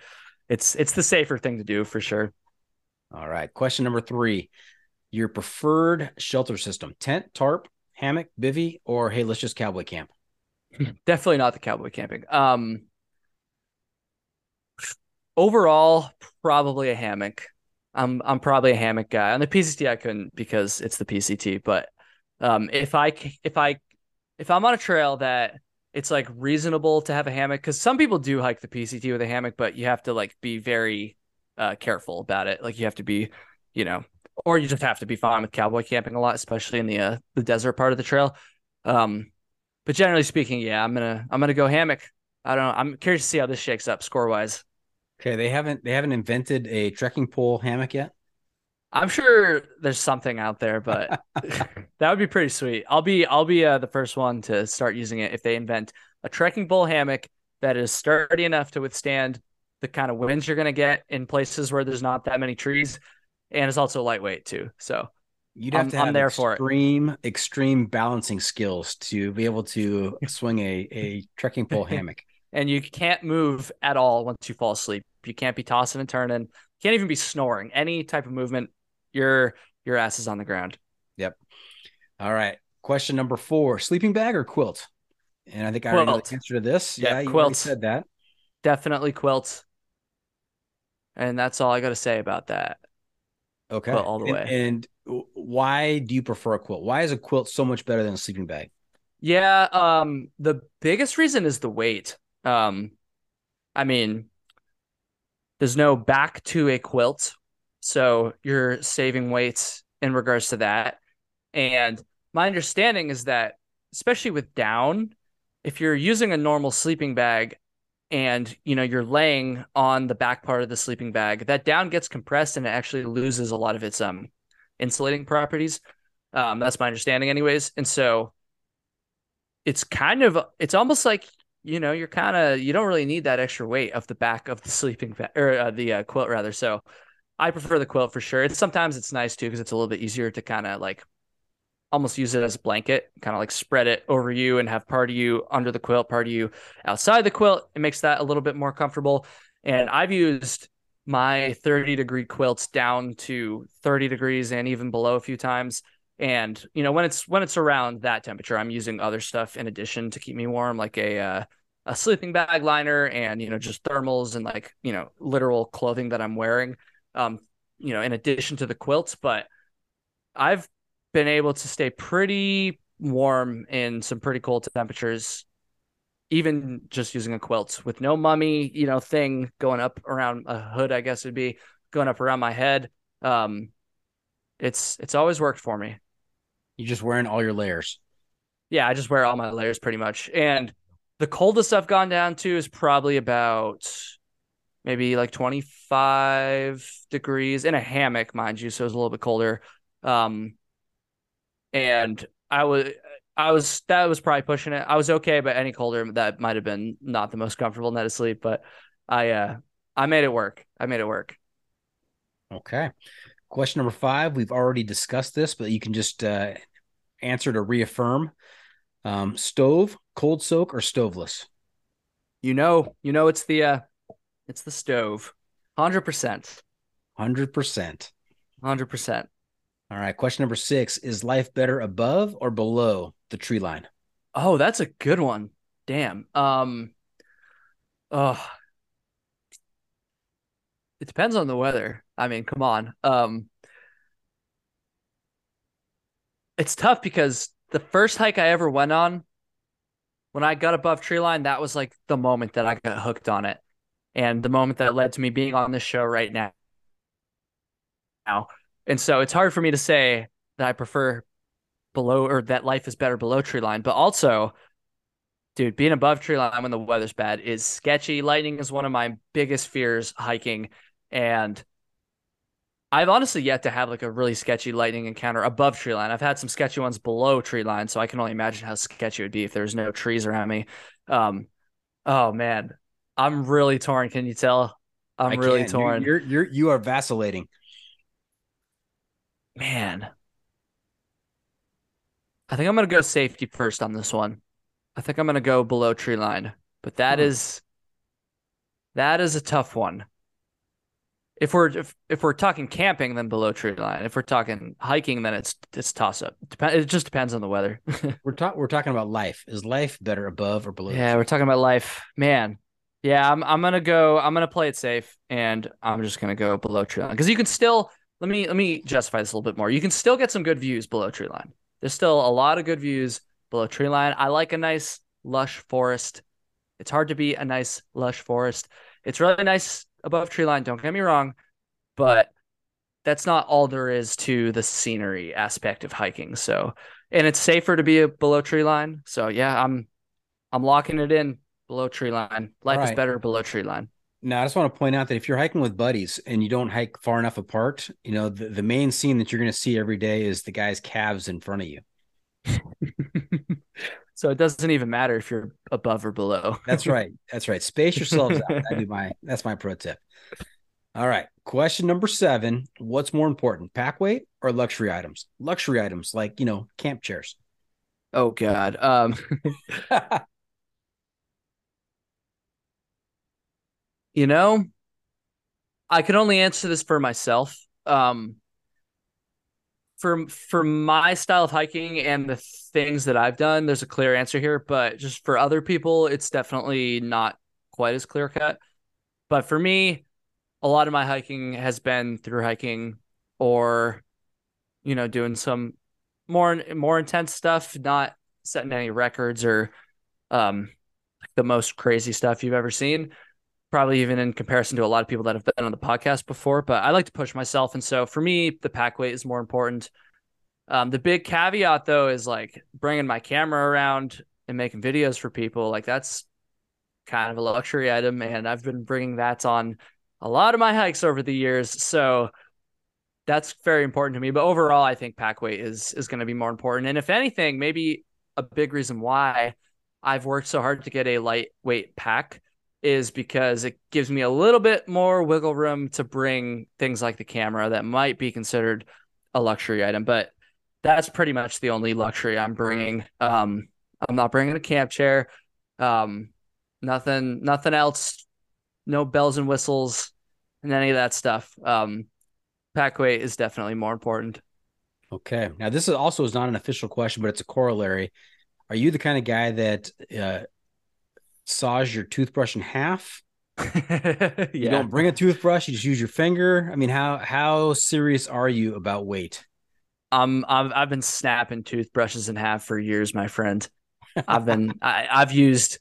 it's it's the safer thing to do for sure. All right. Question number three: Your preferred shelter system: tent, tarp, hammock, bivy, or hey, let's just cowboy camp. Definitely not the cowboy camping. Um, overall, probably a hammock. I'm I'm probably a hammock guy. On the PCT, I couldn't because it's the PCT. But um, if I if I if I'm on a trail that it's like reasonable to have a hammock because some people do hike the PCT with a hammock, but you have to like be very uh, careful about it. Like you have to be, you know, or you just have to be fine with cowboy camping a lot, especially in the uh, the desert part of the trail. Um, but generally speaking, yeah, I'm gonna I'm gonna go hammock. I don't know. I'm curious to see how this shakes up score wise. Okay, they haven't they haven't invented a trekking pole hammock yet. I'm sure there's something out there, but that would be pretty sweet. I'll be I'll be uh, the first one to start using it if they invent a trekking pole hammock that is sturdy enough to withstand the kind of winds you're going to get in places where there's not that many trees, and it's also lightweight too. So you'd have I'm, to have I'm there extreme, for it. extreme balancing skills to be able to swing a a trekking pole hammock. and you can't move at all once you fall asleep. You can't be tossing and turning. Can't even be snoring. Any type of movement your your ass is on the ground. Yep. All right. Question number four: sleeping bag or quilt? And I think I already know the answer to this. Yeah, yeah quilt said that. definitely quilts. And that's all I got to say about that. Okay. Quilt all the And- way. And, why do you prefer a quilt? Why is a quilt so much better than a sleeping bag? Yeah, um the biggest reason is the weight. Um I mean there's no back to a quilt, so you're saving weights in regards to that. And my understanding is that especially with down, if you're using a normal sleeping bag and you know you're laying on the back part of the sleeping bag, that down gets compressed and it actually loses a lot of its um insulating properties. Um that's my understanding anyways. And so it's kind of it's almost like you know you're kind of you don't really need that extra weight of the back of the sleeping bag or uh, the uh, quilt rather so i prefer the quilt for sure. It's sometimes it's nice too because it's a little bit easier to kind of like almost use it as a blanket kind of like spread it over you and have part of you under the quilt part of you outside the quilt. It makes that a little bit more comfortable. And i've used my 30 degree quilts down to 30 degrees and even below a few times. And you know when it's when it's around that temperature i'm using other stuff in addition to keep me warm like a uh, a sleeping bag liner and you know just thermals and like you know literal clothing that i'm wearing um you know in addition to the quilts but i've been able to stay pretty warm in some pretty cold temperatures even just using a quilt with no mummy you know thing going up around a hood i guess it'd be going up around my head um it's it's always worked for me You're just wearing all your layers. yeah, I just wear all my layers pretty much. And the coldest I've gone down to is probably about maybe like 25 degrees in a hammock, mind you, so it was a little bit colder. Um and I was I was that was probably pushing it. I was okay, but any colder that might have been not the most comfortable night of sleep, but I uh I made it work. I made it work. Okay. Question number five. We've already discussed this, but you can just uh, answer to reaffirm. Um, stove, cold soak, or stoveless? You know, you know it's the uh it's the stove. 100%. 100%. 100%. All right. Question number six. Is life better above or below the tree line? Oh, that's a good one. Damn. Um oh it depends on the weather. I mean, come on. Um it's tough because the first hike I ever went on, when I got above tree line, that was like the moment that I got hooked on it. And the moment that led to me being on this show right now. Now. And so it's hard for me to say that I prefer below or that life is better below tree line, but also dude, being above tree line when the weather's bad is sketchy. Lightning is one of my biggest fears hiking. And I've honestly yet to have like a really sketchy lightning encounter above tree line. I've had some sketchy ones below tree line, so I can only imagine how sketchy it would be if there's no trees around me. Um, oh man, I'm really torn. Can you tell? I'm I really can't. torn. You're, you're, you're you are vacillating. Man, I think I'm gonna go safety first on this one. I think I'm gonna go below tree line, but that Hmm. is that is a tough one. If we're if, if we're talking camping, then below tree line. If we're talking hiking, then it's it's toss up. Dep- it just depends on the weather. We're talking we're talking about life. Is life better above or below? yeah, we're talking about life, man. Yeah, I'm I'm gonna go. I'm gonna play it safe, and I'm just gonna go below tree line because you can still let me let me justify this a little bit more. You can still get some good views below tree line. There's still a lot of good views below tree line. I like a nice lush forest. It's hard to beat a nice lush forest. It's really nice above tree line. Don't get me wrong, but that's not all there is to the scenery aspect of hiking. So, and it's safer to be below tree line. So yeah, I'm I'm locking it in below tree line. Life is better below tree line. Now, I just want to point out that if you're hiking with buddies and you don't hike far enough apart, you know, the, the main scene that you're going to see every day is the guy's calves in front of you. so it doesn't even matter if you're above or below. That's right. That's right. Space yourselves out. That'd be my that's my pro tip. All right. Question number seven. What's more important, pack weight or luxury items? Luxury items like, you know, camp chairs. Oh God. Um, you know, I can only answer this for myself. Um, for for my style of hiking and the things that I've done, there's a clear answer here. But just for other people, it's definitely not quite as clear cut. But for me, a lot of my hiking has been through hiking or, you know, doing some more more intense stuff, not setting any records or um the most crazy stuff you've ever seen. Probably even in comparison to a lot of people that have been on the podcast before, but I like to push myself. And so for me, the pack weight is more important. Um, the big caveat though is like bringing my camera around and making videos for people. Like that's kind of a luxury item. And I've been bringing that on a lot of my hikes over the years. So that's very important to me. But overall, I think pack weight is, is going to be more important. And if anything, maybe a big reason why I've worked so hard to get a lightweight pack is because it gives me a little bit more wiggle room to bring things like the camera that might be considered a luxury item. But that's pretty much the only luxury I'm bringing. Um, I'm not bringing a camp chair. Um, nothing, nothing else. No bells and whistles and any of that stuff. Um, pack weight is definitely more important. Okay. Now this is also is not an official question, but it's a corollary. Are you the kind of guy that uh, saws your toothbrush in half? yeah. You don't bring a toothbrush; you just use your finger. I mean, how how serious are you about weight? Um, I've I've been snapping toothbrushes in half for years, my friend. I've been I, I've used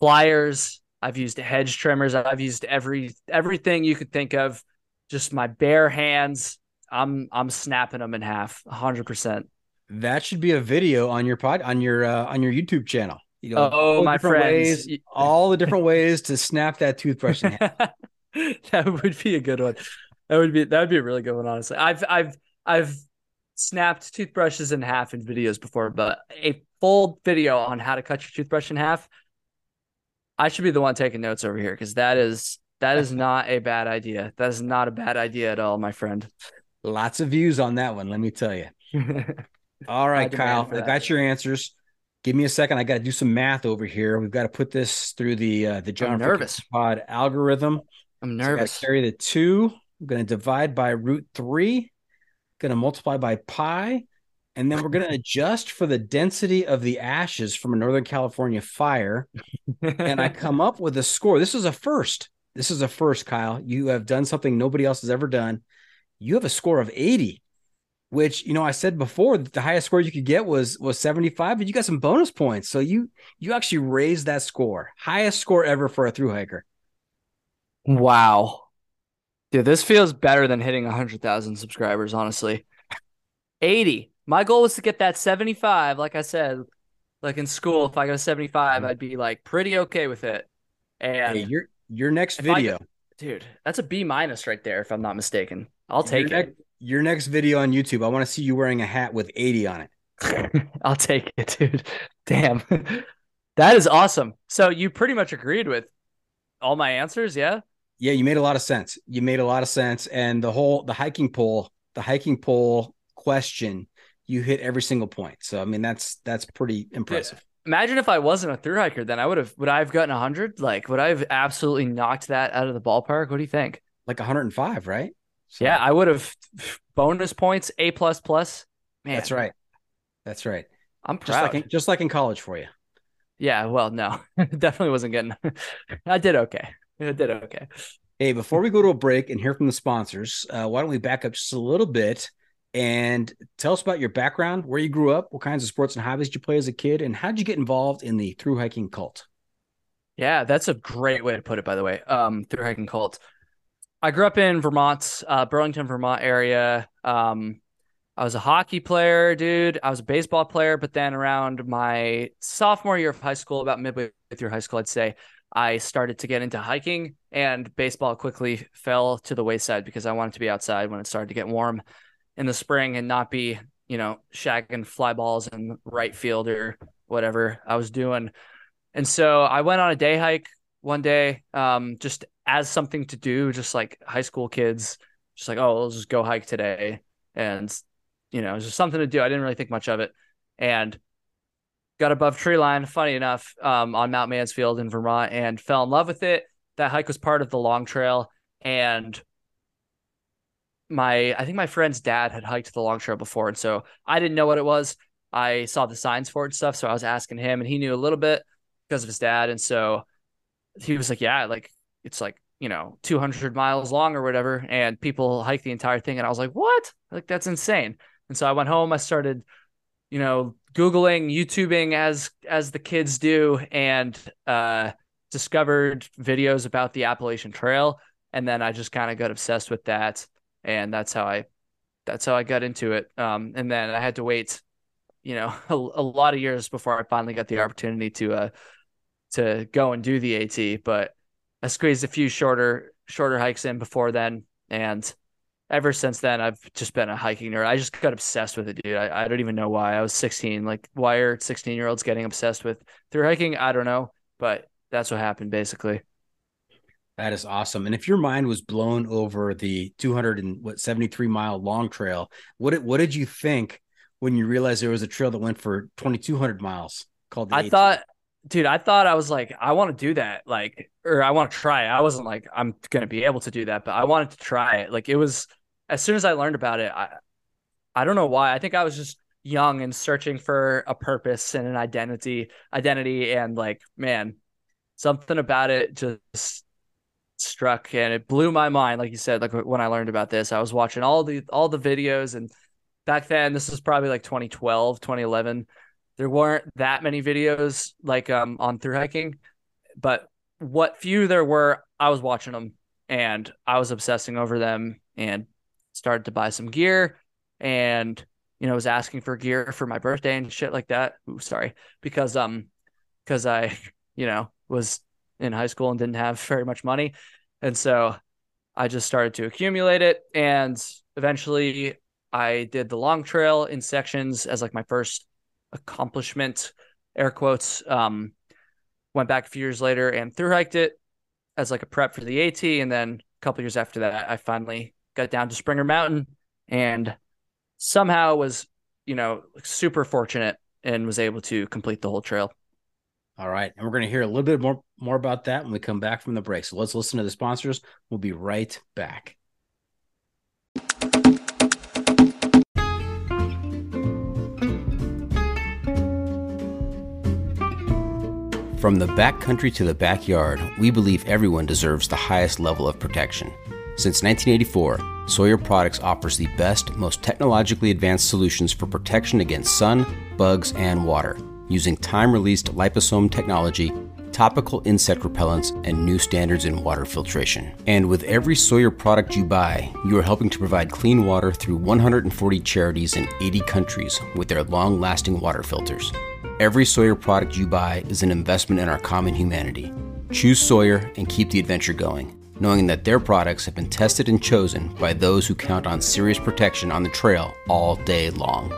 pliers, I've used hedge trimmers, I've used every everything you could think of. Just my bare hands. I'm I'm snapping them in half, hundred percent. That should be a video on your pod on your uh, on your YouTube channel. You know, Oh, my friends. ways, all the different ways to snap that toothbrush in half. that would be a good one. That would be that would be a really good one, honestly. I've I've I've snapped toothbrushes in half in videos before, but a full video on how to cut your toothbrush in half. I should be the one taking notes over here because that is that is not a bad idea. That is not a bad idea at all, my friend. Lots of views on that one, let me tell you. All right, Kyle, I got your answers. Give me a second. I got to do some math over here. We've got to put this through the uh, the John Freaking nervous. Pod algorithm. I'm So nervous. carry the two. I'm going to divide by root three. Going to multiply by pi, and then we're going to adjust for the density of the ashes from a Northern California fire. and I come up with a score. This is a first. This is a first, Kyle. You have done something nobody else has ever done. You have a score of 80, which you know I said before that the highest score you could get was was 75, but you got some bonus points. So you you actually raised that score. Highest score ever for a through hiker. Wow. Dude, this feels better than hitting 100,000 subscribers, honestly. 80. My goal was to get that 75. Like I said, like in school, if I got a 75, I'd be like pretty okay with it. And Hey, your your next video. dude, that's a B minus right there, if I'm not mistaken. I'll your take it. next- your next video on YouTube. I want to see you wearing a hat with 80 on it. I'll take it, dude. Damn. that is awesome. So you pretty much agreed with all my answers, yeah? Yeah, you made a lot of sense. You made a lot of sense. And the whole the hiking pole, the hiking pole question, you hit every single point. So I mean that's that's pretty impressive. Imagine if I wasn't a through hiker, then I would have would I have gotten hundred? Like would I have absolutely knocked that out of the ballpark? What do you think? Like 105, right? So, Yeah, I would have bonus points, A plus plus. Man, that's right. That's right. I'm Just proud. like in, just like in college for you. yeah, well, no, definitely wasn't getting. I did okay. I did okay. Hey, before we go to a break and hear from the sponsors, uh, why don't we back up just a little bit and tell us about your background, where you grew up, what kinds of sports and hobbies did you play as a kid, and how did you get involved in the through hiking cult? Yeah, that's a great way to put it. By the way, um, through hiking cult. I grew up in Vermont, uh, Burlington, Vermont area. Um, I was a hockey player, dude. I was a baseball player, but then around my sophomore year of high school, about midway through high school, I'd say, I started to get into hiking, and baseball quickly fell to the wayside because I wanted to be outside when it started to get warm in the spring and not be, you know, shagging fly balls in right field or whatever I was doing. And so I went on a day hike one day, um, just as something to do, just like high school kids, just like, oh, let's just go hike today. And, you know, it was just something to do. I didn't really think much of it. And got above tree line, funny enough, um, on Mount Mansfield in Vermont and fell in love with it. That hike was part of the long trail. And my, I think my friend's dad had hiked the long trail before. And so I didn't know what it was. I saw the signs for it and stuff. So I was asking him, and he knew a little bit because of his dad. And so he was like, yeah, like it's like you know 200 miles long or whatever, and people hike the entire thing, and I was like, what? Like that's insane. And so I went home. I started, you know, googling, YouTubing as as the kids do, and uh, discovered videos about the Appalachian Trail, and then I just kind of got obsessed with that, and that's how I that's how I got into it. Um, and then I had to wait, you know, a, a lot of years before I finally got the opportunity to uh to go and do the AT. But I squeezed a few shorter shorter hikes in before then, and ever since then I've just been a hiking nerd. I just got obsessed with it, dude. I, I don't even know why. I was 16. Like, why are 16 year olds getting obsessed with through hiking? I don't know, but that's what happened basically. That is awesome. And if your mind was blown over the 200 and what 73 mile long trail, what did, what did you think when you realized there was a trail that went for 2200 miles called I thought dude, I thought I was like I want to do that like or I want to try it. I wasn't like I'm to be able to do that, but I wanted to try it. Like it was as soon as I learned about it, I I don't know why. I think I was just young and searching for a purpose and an identity identity and like man, something about it just struck and it blew my mind like you said like when i learned about this i was watching all the all the videos and back then this was probably like 2012 2011 there weren't that many videos like um on through hiking but what few there were i was watching them and i was obsessing over them and started to buy some gear and you know was asking for gear for my birthday and shit like that Ooh, sorry because um because i you know was in high school and didn't have very much money. And so I just started to accumulate it. And eventually I did the long trail in sections as like my first accomplishment, air quotes. Um, went back a few years later and through hiked it as like a prep for the AT. And then a couple years after that, I finally got down to Springer Mountain and somehow was, you know, super fortunate and was able to complete the whole trail. All right. And we're going to hear a little bit more, more about that when we come back from the break. So let's listen to the sponsors. We'll be right back. From the backcountry to the backyard, we believe everyone deserves the highest level of protection. Since 1984, Sawyer Products offers the best, most technologically advanced solutions for protection against sun, bugs, and water using time released liposome technology, topical insect repellents, and new standards in water filtration. And with every Sawyer product you buy, you are helping to provide clean water through 140 charities in 80 countries with their long lasting water filters. Every Sawyer product you buy is an investment in our common humanity. Choose Sawyer and keep the adventure going, knowing that their products have been tested and chosen by those who count on serious protection on the trail all day long.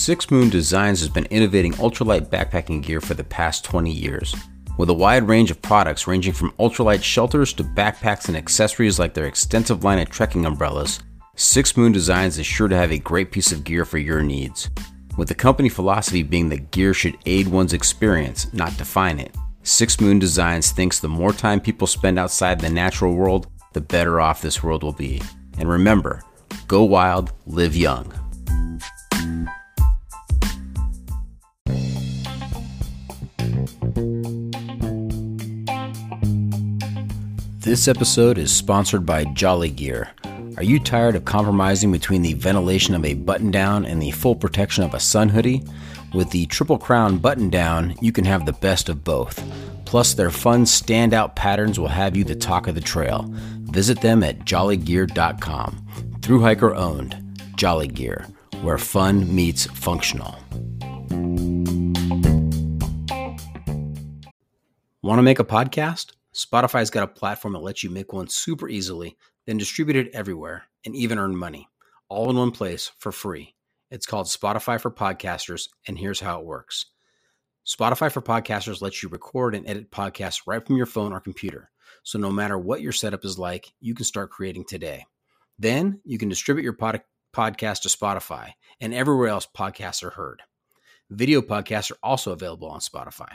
Six Moon Designs has been innovating ultralight backpacking gear for the past 20 years. With a wide range of products ranging from ultralight shelters to backpacks and accessories like their extensive line of trekking umbrellas, Six Moon Designs is sure to have a great piece of gear for your needs. With the company philosophy being that gear should aid one's experience, not define it, Six Moon Designs thinks the more time people spend outside the natural world, the better off this world will be. And remember, go wild, live young. This episode is sponsored by Jolly Gear. Are you tired of compromising between the ventilation of a button down and the full protection of a sun hoodie? With the Triple Crown button down, you can have the best of both. Plus, their fun standout patterns will have you the talk of the trail. Visit them at jollygear.com. Through hiker owned, Jolly Gear, where fun meets functional. Want to make a podcast? Spotify's got a platform that lets you make one super easily, then distribute it everywhere and even earn money, all in one place for free. It's called Spotify for Podcasters, and here's how it works Spotify for Podcasters lets you record and edit podcasts right from your phone or computer. So no matter what your setup is like, you can start creating today. Then you can distribute your pod- podcast to Spotify and everywhere else podcasts are heard. Video podcasts are also available on Spotify.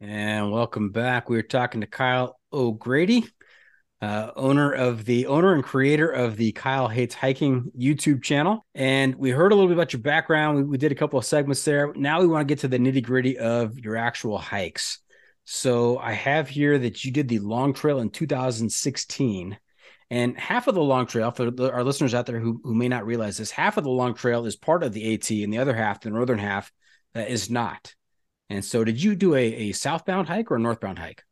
And welcome back. We are talking to Kyle O'Grady, uh, owner of the owner and creator of the Kyle Hates Hiking YouTube channel. And we heard a little bit about your background. We, we did a couple of segments there. Now we want to get to the nitty gritty of your actual hikes. So I have here that you did the long trail in 2016. And half of the long trail, for our listeners out there who, who may not realize this, half of the long trail is part of the AT, and the other half, the northern half, uh, is not. And so, did you do a, a southbound hike or a northbound hike?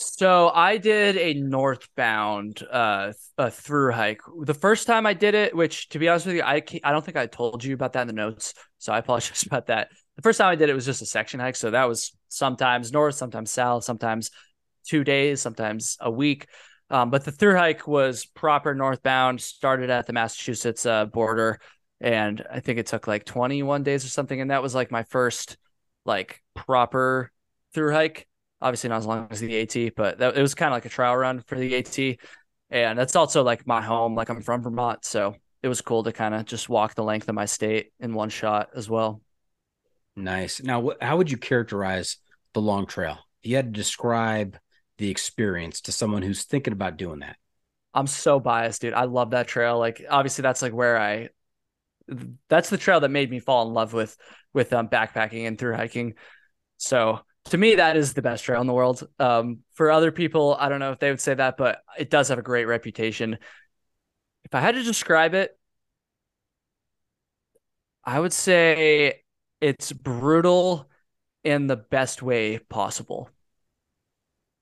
So I did a northbound uh a through hike. The first time I did it, which to be honest with you, I I don't think I told you about that in the notes, so I apologize about that. The first time I did it was just a section hike, so that was sometimes north, sometimes south, sometimes two days, sometimes a week. Um, but the through hike was proper northbound, started at the Massachusetts uh, border, and I think it took like 21 days or something. And that was like my first like proper through hike. Obviously, not as long as the AT, but that, it was kind of like a trial run for the AT. And that's also like my home. Like I'm from Vermont, so it was cool to kind of just walk the length of my state in one shot as well. Nice. Now, wh- how would you characterize the long trail? If you had to describe the experience to someone who's thinking about doing that. I'm so biased, dude. I love that trail. Like obviously that's like where I that's the trail that made me fall in love with with um backpacking and through hiking. So to me that is the best trail in the world. Um for other people, I don't know if they would say that, but it does have a great reputation. If I had to describe it, I would say it's brutal in the best way possible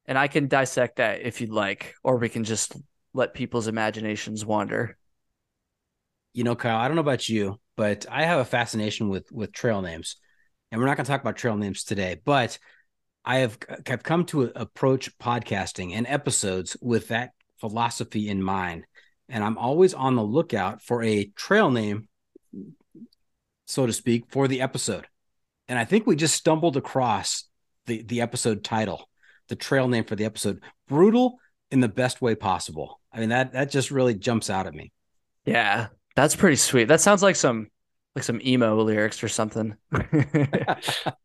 and I can dissect that if you'd like, or we can just let people's imaginations wander. You know, Kyle, I don't know about you, but I have a fascination with with trail names, and we're not going to talk about trail names today. But I have have come to approach podcasting and episodes with that philosophy in mind, and I'm always on the lookout for a trail name, so to speak, for the episode. And I think we just stumbled across the the episode title the trail name for the episode. Brutal in the best way possible. I mean that that just really jumps out at me. Yeah, that's pretty sweet. That sounds like some like some emo lyrics or something.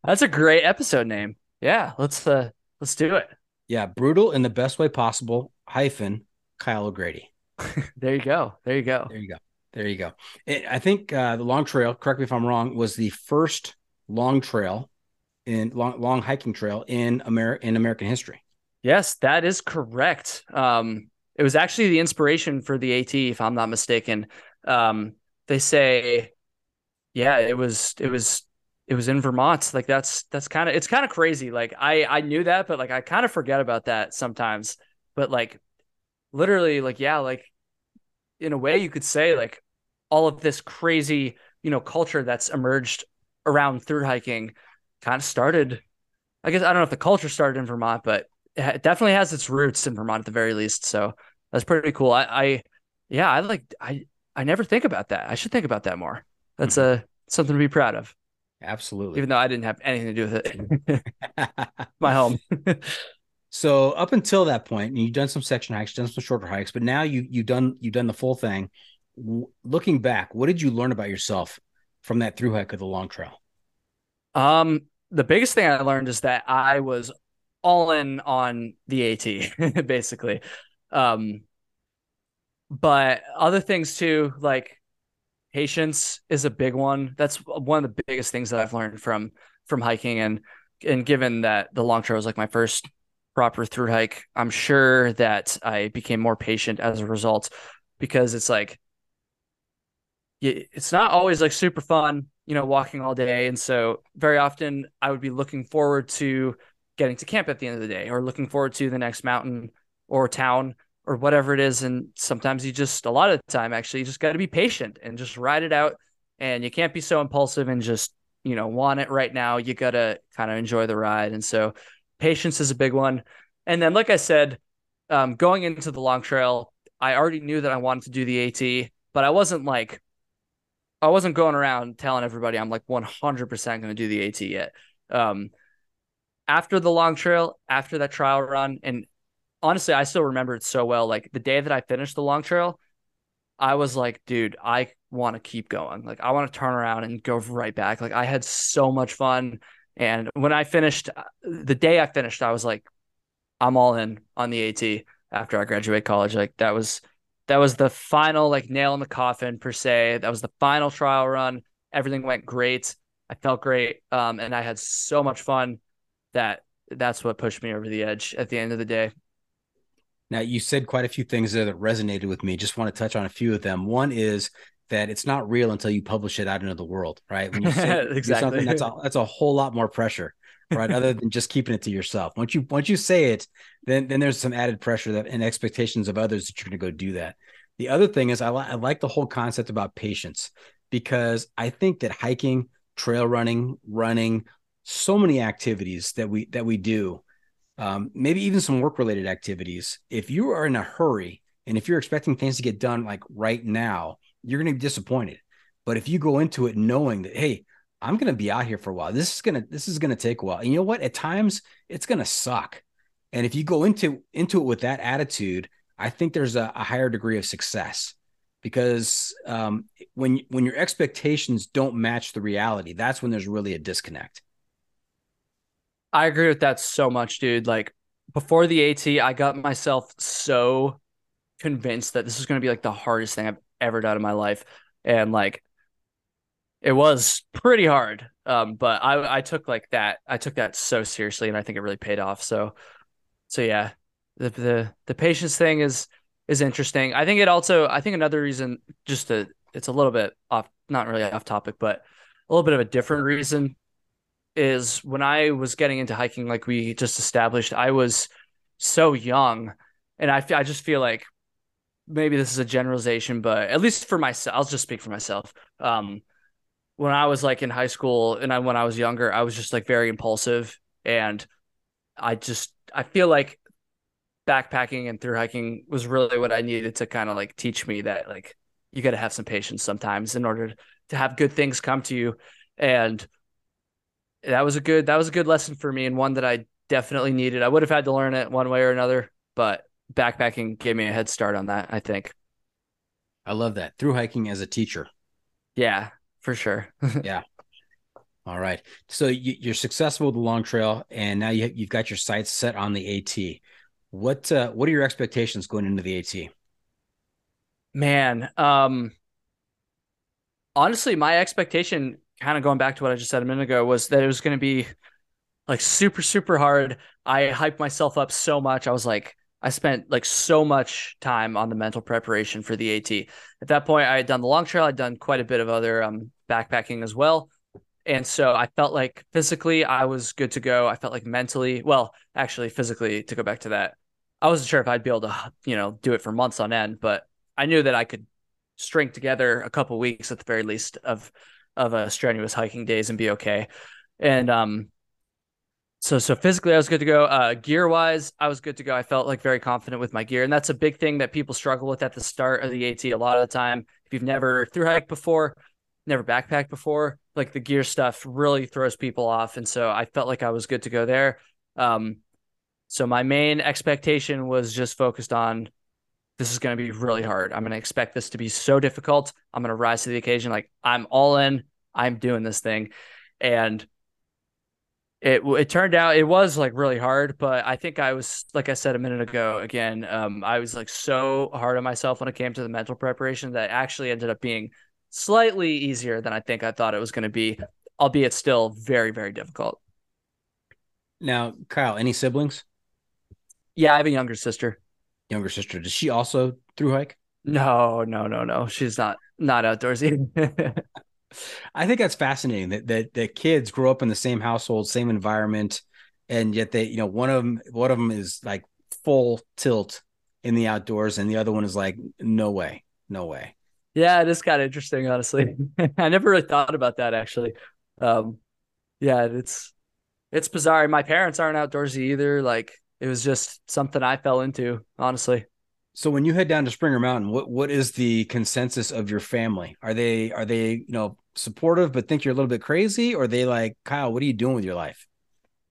that's a great episode name. Yeah, let's uh let's do it. Yeah, brutal in the best way possible. Hyphen Kyle O'Grady. there you go. There you go. There you go. There you go. It, I think uh, the long trail. Correct me if I'm wrong. Was the first long trail in long, long hiking trail in America in American history. Yes, that is correct. Um, it was actually the inspiration for the AT, if I'm not mistaken. Um, they say, yeah, it was it was it was in Vermont. Like that's that's kind of it's kind of crazy. Like I I knew that, but like I kind of forget about that sometimes. But like literally, like yeah, like in a way you could say like all of this crazy you know culture that's emerged around through hiking kind of started. I guess I don't know if the culture started in Vermont, but it definitely has its roots in Vermont at the very least. So that's pretty cool. I, I yeah, I like I I never think about that. I should think about that more. That's mm-hmm. a something to be proud of. Absolutely. Even though I didn't have anything to do with it. My home. so up until that point, you've done some section hikes, done some shorter hikes, but now you you've done you've done the full thing. looking back, what did you learn about yourself from that through hike of the long trail? Um, the biggest thing I learned is that I was all in on the AT, basically. Um, but other things too, like patience is a big one. That's one of the biggest things that I've learned from from hiking and and given that the long trail was like my first proper through hike, I'm sure that I became more patient as a result because it's like it's not always like super fun you know, walking all day. And so very often I would be looking forward to getting to camp at the end of the day or looking forward to the next mountain or town or whatever it is. And sometimes you just, a lot of the time, actually, you just got to be patient and just ride it out. And you can't be so impulsive and just, you know, want it right now. You got to kind of enjoy the ride. And so patience is a big one. And then, like I said, um, going into the long trail, I already knew that I wanted to do the AT, but I wasn't like, I wasn't going around telling everybody I'm like 100% going to do the AT yet. Um, after the long trail, after that trial run, and honestly, I still remember it so well. Like the day that I finished the long trail, I was like, dude, I want to keep going. Like, I want to turn around and go right back. Like, I had so much fun. And when I finished, uh, the day I finished, I was like, I'm all in on the AT after I graduate college. Like, that was, that was the final, like, nail in the coffin, per se. That was the final trial run. Everything went great. I felt great. Um, and I had so much fun that that's what pushed me over the edge at the end of the day. Now, you said quite a few things there that resonated with me. Just want to touch on a few of them. One is that it's not real until you publish it out into the world, right? When you say exactly. something, that's a, that's a whole lot more pressure, right? Other than just keeping it to yourself. Once you once you say it, then then there's some added pressure that and expectations of others that you're going to go do that. The other thing is I, li- I like the whole concept about patience because I think that hiking, trail running, running, so many activities that we that we do um, maybe even some work related activities. If you are in a hurry and if you're expecting things to get done like right now, you're going to be disappointed. But if you go into it knowing that, hey, I'm going to be out here for a while. This is going to this is going to take a while. And you know what? At times it's going to suck. And if you go into into it with that attitude, I think there's a, a higher degree of success because um, when when your expectations don't match the reality, that's when there's really a disconnect. I agree with that so much, dude. Like before the AT, I got myself so convinced that this is going to be like the hardest thing I've ever done in my life. And like it was pretty hard. Um, but I I took like that I took that so seriously and I think it really paid off. So so yeah. The the the patience thing is is interesting. I think it also I think another reason just to it's a little bit off not really off topic, but a little bit of a different reason is when I was getting into hiking, like we just established, I was so young. And I, I just feel like maybe this is a generalization, but at least for myself, I'll just speak for myself. Um, when I was like in high school and I, when I was younger, I was just like very impulsive. And I just, I feel like backpacking and through hiking was really what I needed to kind of like teach me that like you got to have some patience sometimes in order to have good things come to you. And that was a good that was a good lesson for me and one that I definitely needed. I would have had to learn it one way or another, but backpacking gave me a head start on that, I think. I love that. Through hiking as a teacher. Yeah, for sure. yeah. All right. So you, are successful with the long trail, and now you, have got your sights set on the AT. What uh, what are your expectations going into the AT? Man, um, honestly, my expectation kind of going back to what I just said a minute ago was that it was going to be like super super hard. I hyped myself up so much. I was like I spent like so much time on the mental preparation for the AT. At that point, I had done the long trail. I'd done quite a bit of other um, backpacking as well. And so I felt like physically I was good to go. I felt like mentally, well, actually physically to go back to that, I wasn't sure if I'd be able to, you know, do it for months on end, but I knew that I could string together a couple weeks at the very least of of a strenuous hiking days and be okay. And um, so so physically I was good to go. Uh, gear wise, I was good to go. I felt like very confident with my gear, and that's a big thing that people struggle with at the start of the AT. A lot of the time, if you've never through hike before, never backpacked before, like the gear stuff really throws people off. And so I felt like I was good to go there. Um, so my main expectation was just focused on this is going to be really hard. I'm going to expect this to be so difficult. I'm going to rise to the occasion. Like I'm all in. I'm doing this thing, and it it turned out it was like really hard. But I think I was like I said a minute ago. Again, um, I was like so hard on myself when it came to the mental preparation that actually ended up being slightly easier than I think I thought it was going to be, albeit still very very difficult. Now, Kyle, any siblings? Yeah, I have a younger sister younger sister. Does she also through hike? No, no, no, no. She's not not outdoorsy. I think that's fascinating that that that kids grow up in the same household, same environment, and yet they, you know, one of them one of them is like full tilt in the outdoors, and the other one is like, no way, no way. Yeah, it is kind of interesting, honestly. I never really thought about that actually. Um, yeah, it's it's bizarre. My parents aren't outdoorsy either. Like it was just something I fell into, honestly. So when you head down to Springer Mountain, what what is the consensus of your family? Are they are they you know supportive but think you're a little bit crazy, or are they like Kyle? What are you doing with your life?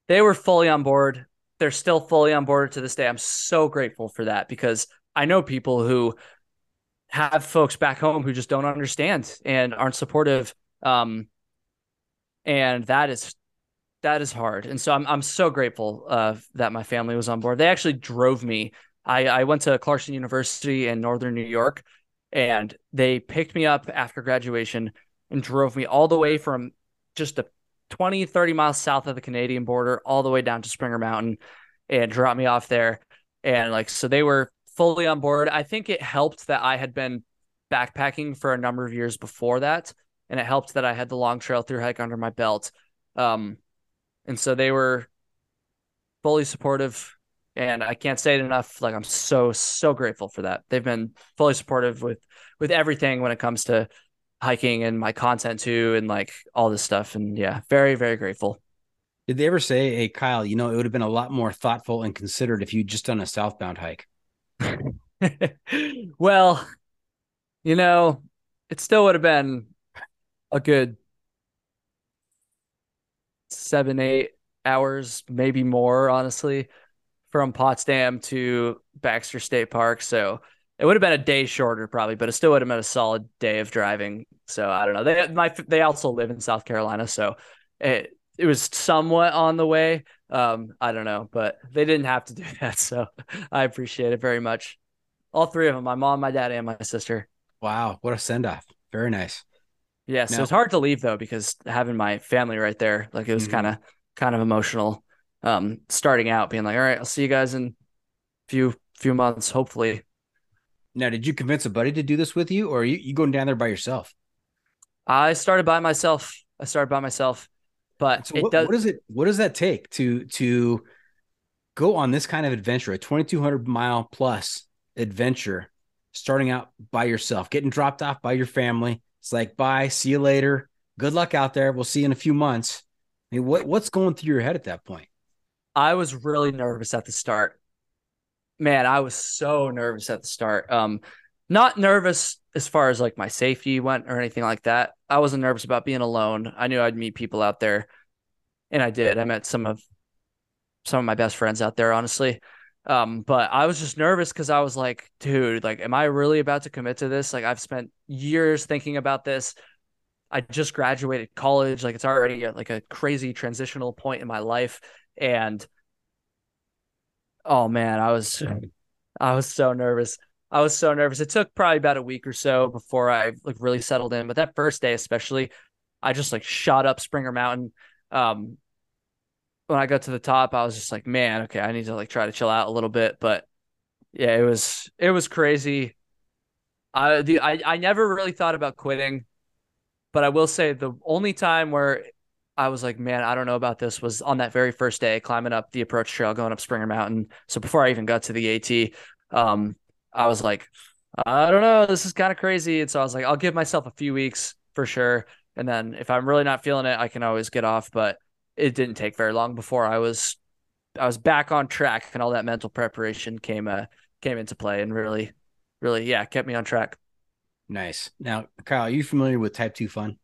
They were fully on board. They're still fully on board to this day. I'm so grateful for that because I know people who have folks back home who just don't understand and aren't supportive. Um, and that is that is hard. And so I'm I'm so grateful uh, that my family was on board. They actually drove me I, I went to Clarkson University in Northern New York, and they picked me up after graduation and drove me all the way from just a 20, 30 miles south of the Canadian border all the way down to Springer Mountain and dropped me off there. And like, so they were fully on board. I think it helped that I had been backpacking for a number of years before that. And it helped that I had the long trail through hike under my belt. Um, and so they were fully supportive and I can't say it enough. Like I'm so so grateful for that. They've been fully supportive with with everything when it comes to hiking and my content too, and like all this stuff. And yeah, very very grateful. Did they ever say, "Hey, Kyle, you know, it would have been a lot more thoughtful and considered if you'd just done a southbound hike"? well, you know, it still would have been a good seven, eight hours, maybe more, honestly from Potsdam to Baxter State Park. So it would have been a day shorter probably, but it still would have been a solid day of driving. So I don't know. They my they also live in South Carolina, so it it was somewhat on the way. Um, I don't know, but they didn't have to do that, so I appreciate it very much. All three of them, my mom, my dad, and my sister. Wow, what a send off! Very nice. Yeah, so now, it's hard to leave though because having my family right there, like it was mm-hmm. kind of kind of emotional um, starting out, being like, all right, I'll see you guys in a few few months, hopefully. Now, did you convince a buddy to do this with you, or are you, you going down there by yourself? I started by myself. I started by myself, but so what, does, what does it? What does that take to to go on this kind of adventure, a twenty two hundred mile plus adventure, starting out by yourself, getting dropped off by your family? It's like, bye, see you later. Good luck out there. We'll see you in a few months. I mean, what what's going through your head at that point? I was really nervous at the start. Man, I was so nervous at the start. Um, not nervous as far as like my safety went or anything like that. I wasn't nervous about being alone. I knew I'd meet people out there, and I did. I met some of some of my best friends out there, honestly. Um, but I was just nervous because I was like, dude, like, am I really about to commit to this? Like, I've spent years thinking about this. I just graduated college. Like, it's already a, like a crazy transitional point in my life and oh man, I was I was so nervous. I was so nervous. It took probably about a week or so before I like really settled in. But that first day, especially, I just like shot up Springer Mountain. Um, when I got to the top, I was just like, man, okay, I need to like try to chill out a little bit. But yeah, it was it was crazy. I the I, I never really thought about quitting, but I will say the only time where I was like, man, I don't know about this. Was on that very first day climbing up the approach trail, going up Springer Mountain. So before I even got to the AT, um, I was like, I don't know, this is kind of crazy. And so I was like, I'll give myself a few weeks for sure. And then if I'm really not feeling it, I can always get off. But it didn't take very long before I was I was back on track and all that mental preparation came uh came into play and really, really, yeah, kept me on track. Nice. Now, Kyle, are you familiar with type two fun?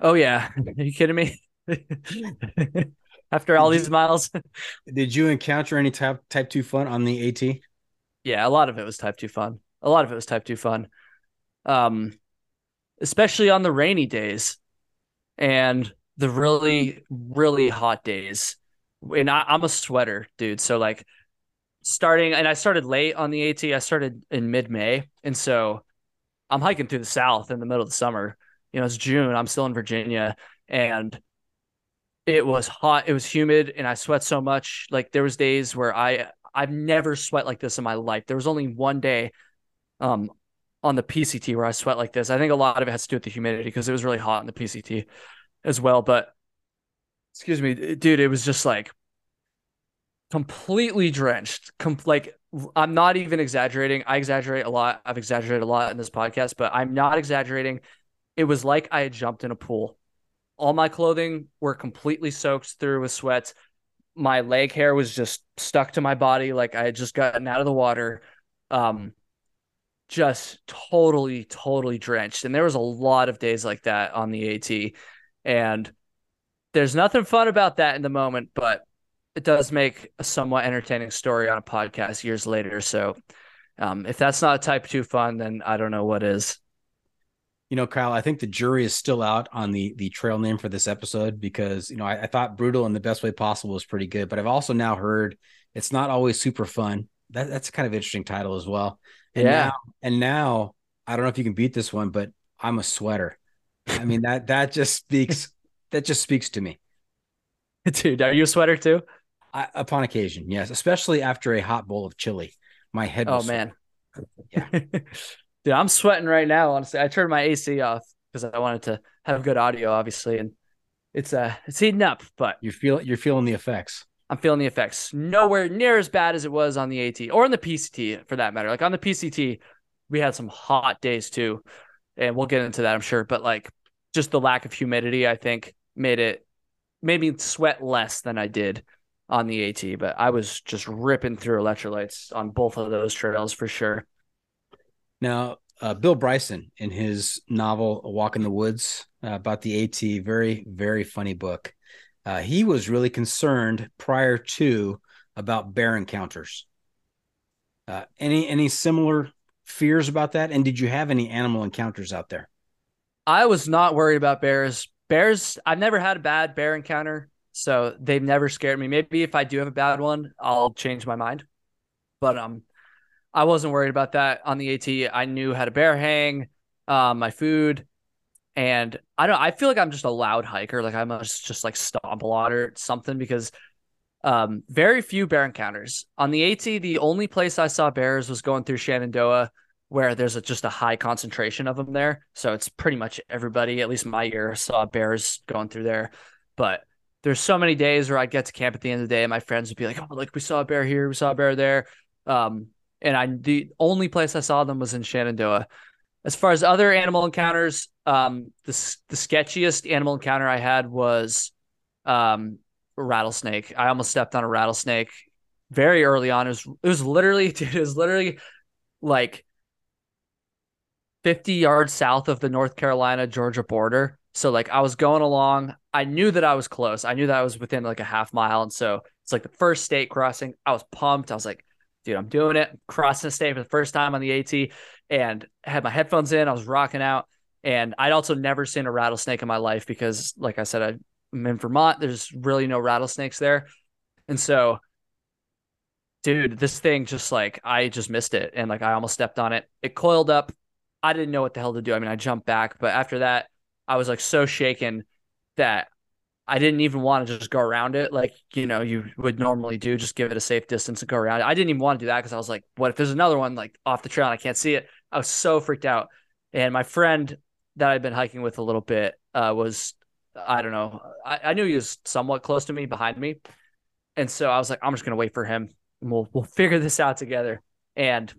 Oh yeah. Are you kidding me? After all these miles. Did you encounter any type type two fun on the AT? Yeah, a lot of it was type two fun. A lot of it was type two fun. Um, especially on the rainy days and the really, really hot days. And I, I'm a sweater, dude. So like starting and I started late on the AT. I started in mid May. And so I'm hiking through the south in the middle of the summer. You know, it's June. I'm still in Virginia. And it was hot, it was humid, and I sweat so much. Like there was days where I I've never sweat like this in my life. There was only one day um on the PCT where I sweat like this. I think a lot of it has to do with the humidity because it was really hot in the PCT as well. But excuse me, dude, it was just like completely drenched. Com- like I'm not even exaggerating. I exaggerate a lot. I've exaggerated a lot in this podcast, but I'm not exaggerating. It was like I had jumped in a pool all my clothing were completely soaked through with sweat. My leg hair was just stuck to my body like I had just gotten out of the water. um, just totally, totally drenched. And there was a lot of days like that on the AT. And there's nothing fun about that in the moment, but it does make a somewhat entertaining story on a podcast years later. So um, if that's not a type two fun, then I don't know what is. You know, Kyle, I think the jury is still out on the the trail name for this episode because you know I, I thought brutal in the best way possible was pretty good, but I've also now heard it's not always super fun. That, that's kind of interesting title as well. And Yeah. Now, and now I don't know if you can beat this one, but I'm a sweater. I mean that that just speaks that just speaks to me. Dude, are you a sweater too? I, upon occasion, yes, especially after a hot bowl of chili. My head. Oh man. Yeah. Dude, I'm sweating right now, honestly. I turned my AC off because I wanted to have good audio, obviously, and it's uh it's heating up, but You feel you're feeling the effects. I'm feeling the effects. Nowhere near as bad as it was on the AT or on the PCT for that matter. Like on the PCT, we had some hot days too. And we'll get into that, I'm sure. But like just the lack of humidity, I think, made it made me sweat less than I did on the AT. But I was just ripping through electrolytes on both of those trails for sure. Now, uh, Bill Bryson, in his novel "A Walk in the Woods" uh, about the AT, very very funny book. Uh, he was really concerned prior to about bear encounters. Uh, any any similar fears about that? And did you have any animal encounters out there? I was not worried about bears. Bears, I've never had a bad bear encounter, so they've never scared me. Maybe if I do have a bad one, I'll change my mind. But um, I wasn't worried about that on the AT. I knew how to bear hang, um, my food, and I don't. I feel like I'm just a loud hiker. Like I must just like stomp a lot or something because um, very few bear encounters on the AT. The only place I saw bears was going through Shenandoah where there's a, just a high concentration of them there. So it's pretty much everybody, at least my year, saw bears going through there. But there's so many days where I'd get to camp at the end of the day and my friends would be like, oh, like we saw a bear here, we saw a bear there. Um, and I, the only place I saw them was in Shenandoah. As far as other animal encounters, um, the, the sketchiest animal encounter I had was um, a rattlesnake. I almost stepped on a rattlesnake very early on. It was, it was literally, dude, it was literally like 50 yards south of the North Carolina Georgia border. So like I was going along, I knew that I was close. I knew that I was within like a half mile. And so it's like the first state crossing. I was pumped. I was like, dude, I'm doing it. crossing the state for the first time on the AT and had my headphones in. I was rocking out. And I'd also never seen a rattlesnake in my life because, like I said, I'm in Vermont. There's really no rattlesnakes there. And so, dude, this thing just like, I just missed it. And like, I almost stepped on it. It coiled up. I didn't know what the hell to do. I mean, I jumped back, but after that, I was like so shaken that I didn't even want to just go around it like, you know, you would normally do, just give it a safe distance and go around it. I didn't even want to do that because I was like, what if there's another one like off the trail and I can't see it? I was so freaked out. And my friend that I'd been hiking with a little bit uh, was, I don't know, I, I knew he was somewhat close to me behind me. And so I was like, I'm just going to wait for him and we'll, we'll figure this out together. And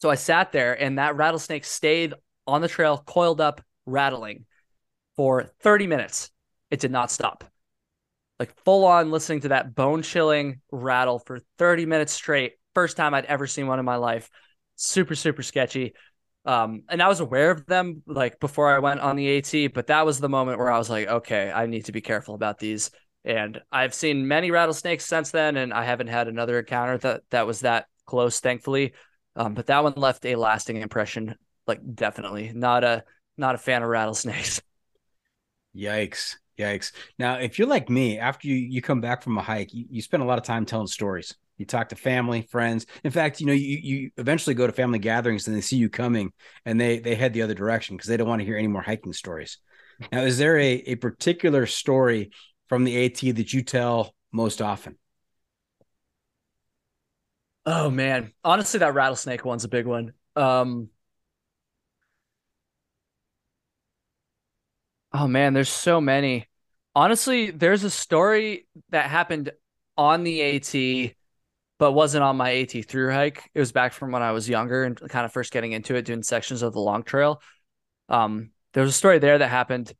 so I sat there and that rattlesnake stayed on the trail, coiled up, rattling for 30 minutes. It did not stop. Like full on listening to that bone chilling rattle for 30 minutes straight. First time I'd ever seen one in my life. Super, super sketchy. Um, and I was aware of them like before I went on the AT, but that was the moment where I was like, okay, I need to be careful about these. And I've seen many rattlesnakes since then, and I haven't had another encounter that that was that close, thankfully. Um, but that one left a lasting impression. Like definitely not a not a fan of rattlesnakes. Yikes. Yikes. Now, if you're like me, after you, you come back from a hike, you, you spend a lot of time telling stories. You talk to family, friends. In fact, you know, you, you eventually go to family gatherings and they see you coming and they they head the other direction because they don't want to hear any more hiking stories. Now, is there a, a particular story from the AT that you tell most often? Oh man, honestly, that rattlesnake one's a big one. Um, oh man, there's so many. Honestly, there's a story that happened on the AT, but wasn't on my AT through hike. It was back from when I was younger and kind of first getting into it, doing sections of the long trail. Um, there was a story there that happened.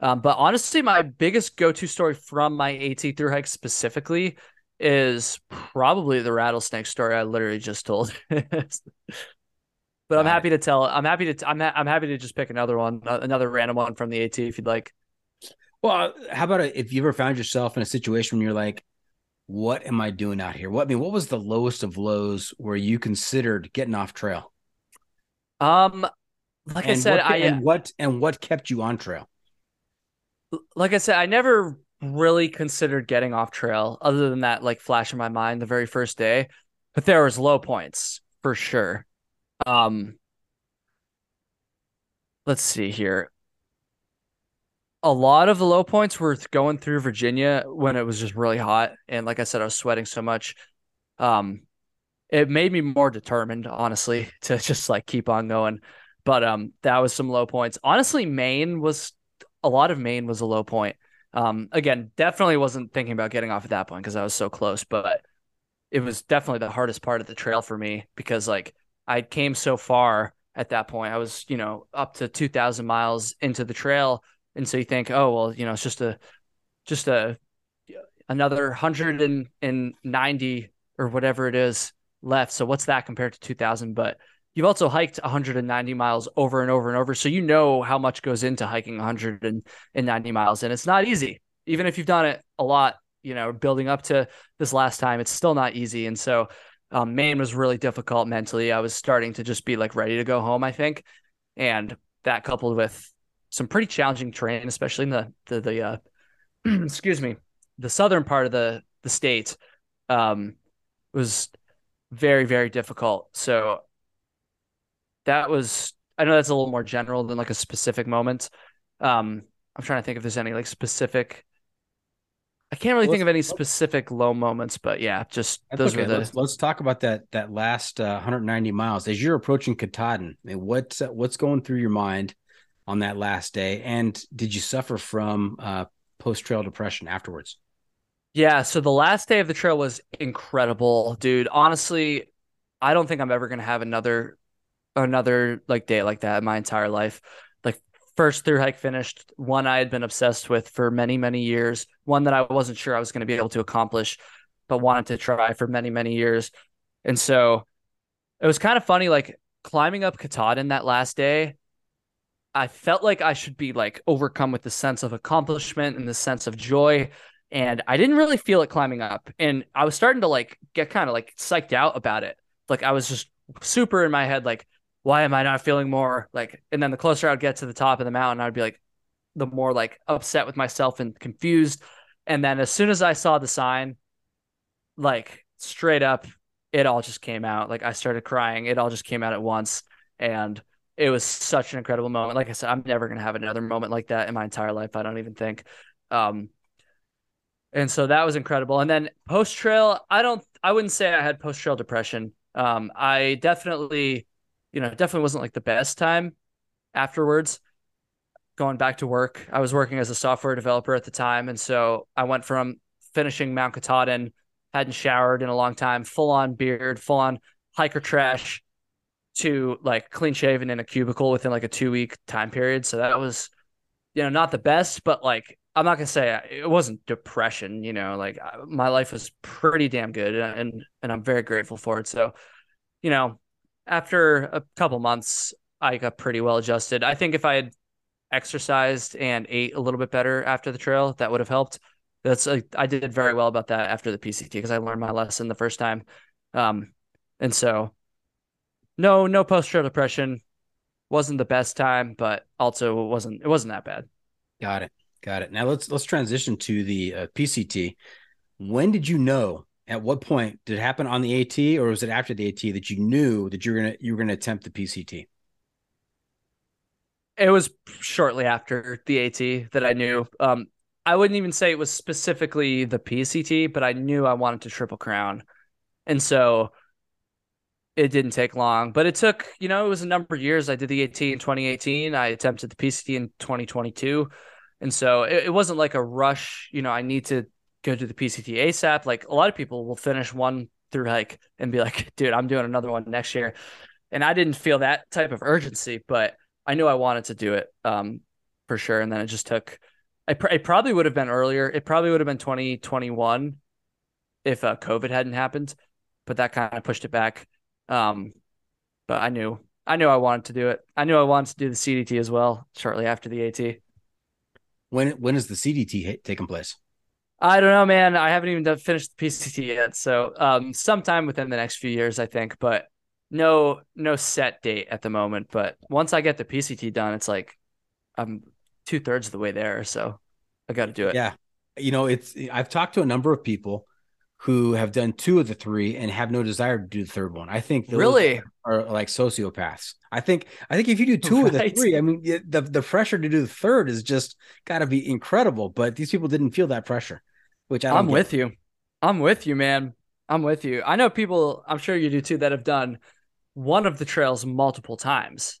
Um, but honestly, my biggest go-to story from my AT through hike specifically is probably the rattlesnake story I literally just told. but I'm happy to tell. It. I'm happy to. I'm. Ha- I'm happy to just pick another one, uh, another random one from the AT if you'd like. Well, how about if you ever found yourself in a situation where you're like, "What am I doing out here?" What I mean, what was the lowest of lows where you considered getting off trail? Um, like and I said, what, I and what and what kept you on trail? like I said, I never really considered getting off trail other than that like flash in my mind the very first day. But there was low points for sure. Um let's see here. A lot of the low points were going through Virginia when it was just really hot. And like I said, I was sweating so much. Um it made me more determined, honestly, to just like keep on going. But um that was some low points. Honestly, Maine was a lot of Maine was a low point. Um, again, definitely wasn't thinking about getting off at that point because I was so close, but it was definitely the hardest part of the trail for me because like I came so far at that point. I was, you know, up to 2000 miles into the trail. And so you think, oh, well, you know, it's just a, just a, another 190 or whatever it is left. So what's that compared to 2000? But you've also hiked 190 miles over and over and over. So you know how much goes into hiking 190 miles. And it's not easy. Even if you've done it a lot, you know, building up to this last time, it's still not easy. And so um, Maine was really difficult mentally. I was starting to just be like ready to go home, I think. And that coupled with some pretty challenging terrain, especially in the, the, the uh, excuse me, the southern part of the, the state um, was very, very difficult. So that was I know that's a little more general than like a specific moment. Um, I'm trying to think if there's any like specific. I can't really let's, think of any specific low moments, but yeah, just those okay. were the. Let's, let's, talk about that that last uh, 190 miles as you're approaching Katahdin. I mean, what's uh, what's going through your mind on that last day, and did you suffer from uh, post trail depression afterwards? Yeah, so the last day of the trail was incredible, dude. Honestly, I don't think I'm ever gonna have another another like day like that in my entire life. Like first through hike finished, one I had been obsessed with for many, many years, one that I wasn't sure I was going to be able to accomplish, but wanted to try for many, many years. And so it was kind of funny, like climbing up Katahdin that last day. I felt like I should be like overcome with the sense of accomplishment and the sense of joy. And I didn't really feel it climbing up. And I was starting to like get kind of like psyched out about it. Like I was just super in my head, like, why am I not feeling more like? And then the closer I'd get to the top of the mountain, I'd be like, the more like upset with myself and confused. And then as soon as I saw the sign, like straight up, it all just came out. Like I started crying. It all just came out at once. And it was such an incredible moment. Like I said, I'm never going to have another moment like that in my entire life. I don't even think. Um, and so that was incredible. And then post trail, I don't, I wouldn't say I had post trail depression. Um, I definitely you know, definitely wasn't like the best time afterwards going back to work. I was working as a software developer at the time. And so I went from finishing Mount Katahdin, hadn't showered in a long time, full on beard, full on hiker trash to like clean shaven in a cubicle within like a two week time period. So that was, you know, not the best, but like, I'm not gonna say uh, it wasn't depression, you know, like uh, my life was pretty damn good and, and I'm very grateful for it. So, you know, after a couple months, I got pretty well adjusted. I think if I had exercised and ate a little bit better after the trail, that would have helped. That's a, I did very well about that after the PCT because I learned my lesson the first time. Um, and so no, no post trail depression wasn't the best time, but also it wasn't, it wasn't that bad. Got it. Got it. Now let's, let's transition to the uh, PCT. When did you know at what point did it happen on the AT or was it after the AT that you knew that you were gonna you were gonna attempt the PCT? It was shortly after the AT that I knew. Um, I wouldn't even say it was specifically the PCT, but I knew I wanted to triple crown, and so it didn't take long. But it took, you know, it was a number of years. I did the AT in 2018. I attempted the PCT in 2022, and so it, it wasn't like a rush. You know, I need to go to the PCT ASAP. Like a lot of people will finish one through hike and be like, dude, I'm doing another one next year. And I didn't feel that type of urgency, but I knew I wanted to do it um, for sure. And then it just took, I pr- it probably would have been earlier. It probably would have been 2021 if uh, COVID hadn't happened, but that kind of pushed it back. Um, but I knew I knew I wanted to do it. I knew I wanted to do the CDT as well shortly after the AT. When when is the CDT taking place? I don't know, man. I haven't even done, finished the PCT yet, so um, sometime within the next few years, I think. But no, no set date at the moment. But once I get the PCT done, it's like I'm two thirds of the way there, so I got to do it. Yeah, you know, it's I've talked to a number of people who have done two of the three and have no desire to do the third one. I think really are, like sociopaths. I think I think if you do two right. of the three, I mean the the pressure to do the third is just got to be incredible. But these people didn't feel that pressure, which I am with you. I'm with you, man. I'm with you. I know people. I'm sure you do too that have done one of the trails multiple times,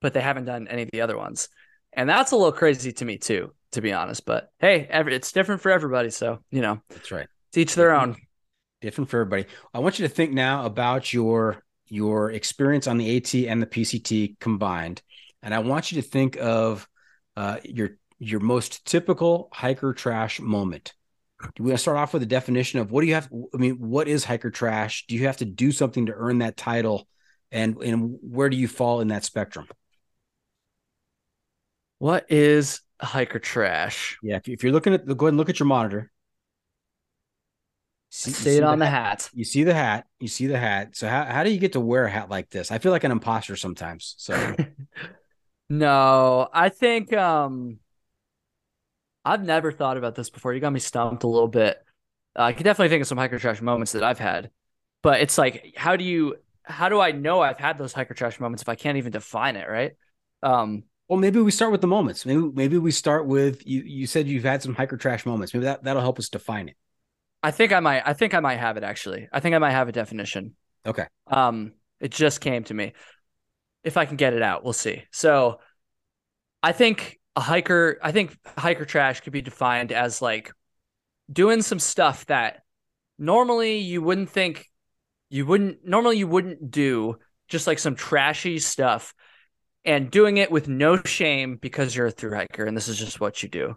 but they haven't done any of the other ones, and that's a little crazy to me too, to be honest. But hey, every, it's different for everybody, so you know. That's right. Each their own. Different for everybody. I want you to think now about your your experience on the AT and the PCT combined, and I want you to think of uh, your your most typical hiker trash moment. Do we want to start off with a definition of what do you have? I mean, what is hiker trash? Do you have to do something to earn that title, and and where do you fall in that spectrum? What is hiker trash? Yeah, if, if you're looking at the, go ahead and look at your monitor. See, see it on the, hat. hat. You see the hat. You see the hat. So how, how do you get to wear a hat like this? I feel like an imposter sometimes. So no, I think um I've never thought about this before. You got me stumped a little bit. Uh, I can definitely think of some hiker trash moments that I've had, but it's like, how do you, how do I know I've had those hiker trash moments if I can't even define it, right? Um, well, maybe we start with the moments. Maybe maybe we start with you. You said you've had some hiker trash moments. Maybe that that'll help us define it. I think I might. I think I might have it actually. I think I might have a definition. Okay. Um, it just came to me. If I can get it out, we'll see. So, I think a hiker. I think hiker trash could be defined as like doing some stuff that normally you wouldn't think you wouldn't normally you wouldn't do just like some trashy stuff and doing it with no shame because you're a through hiker and this is just what you do.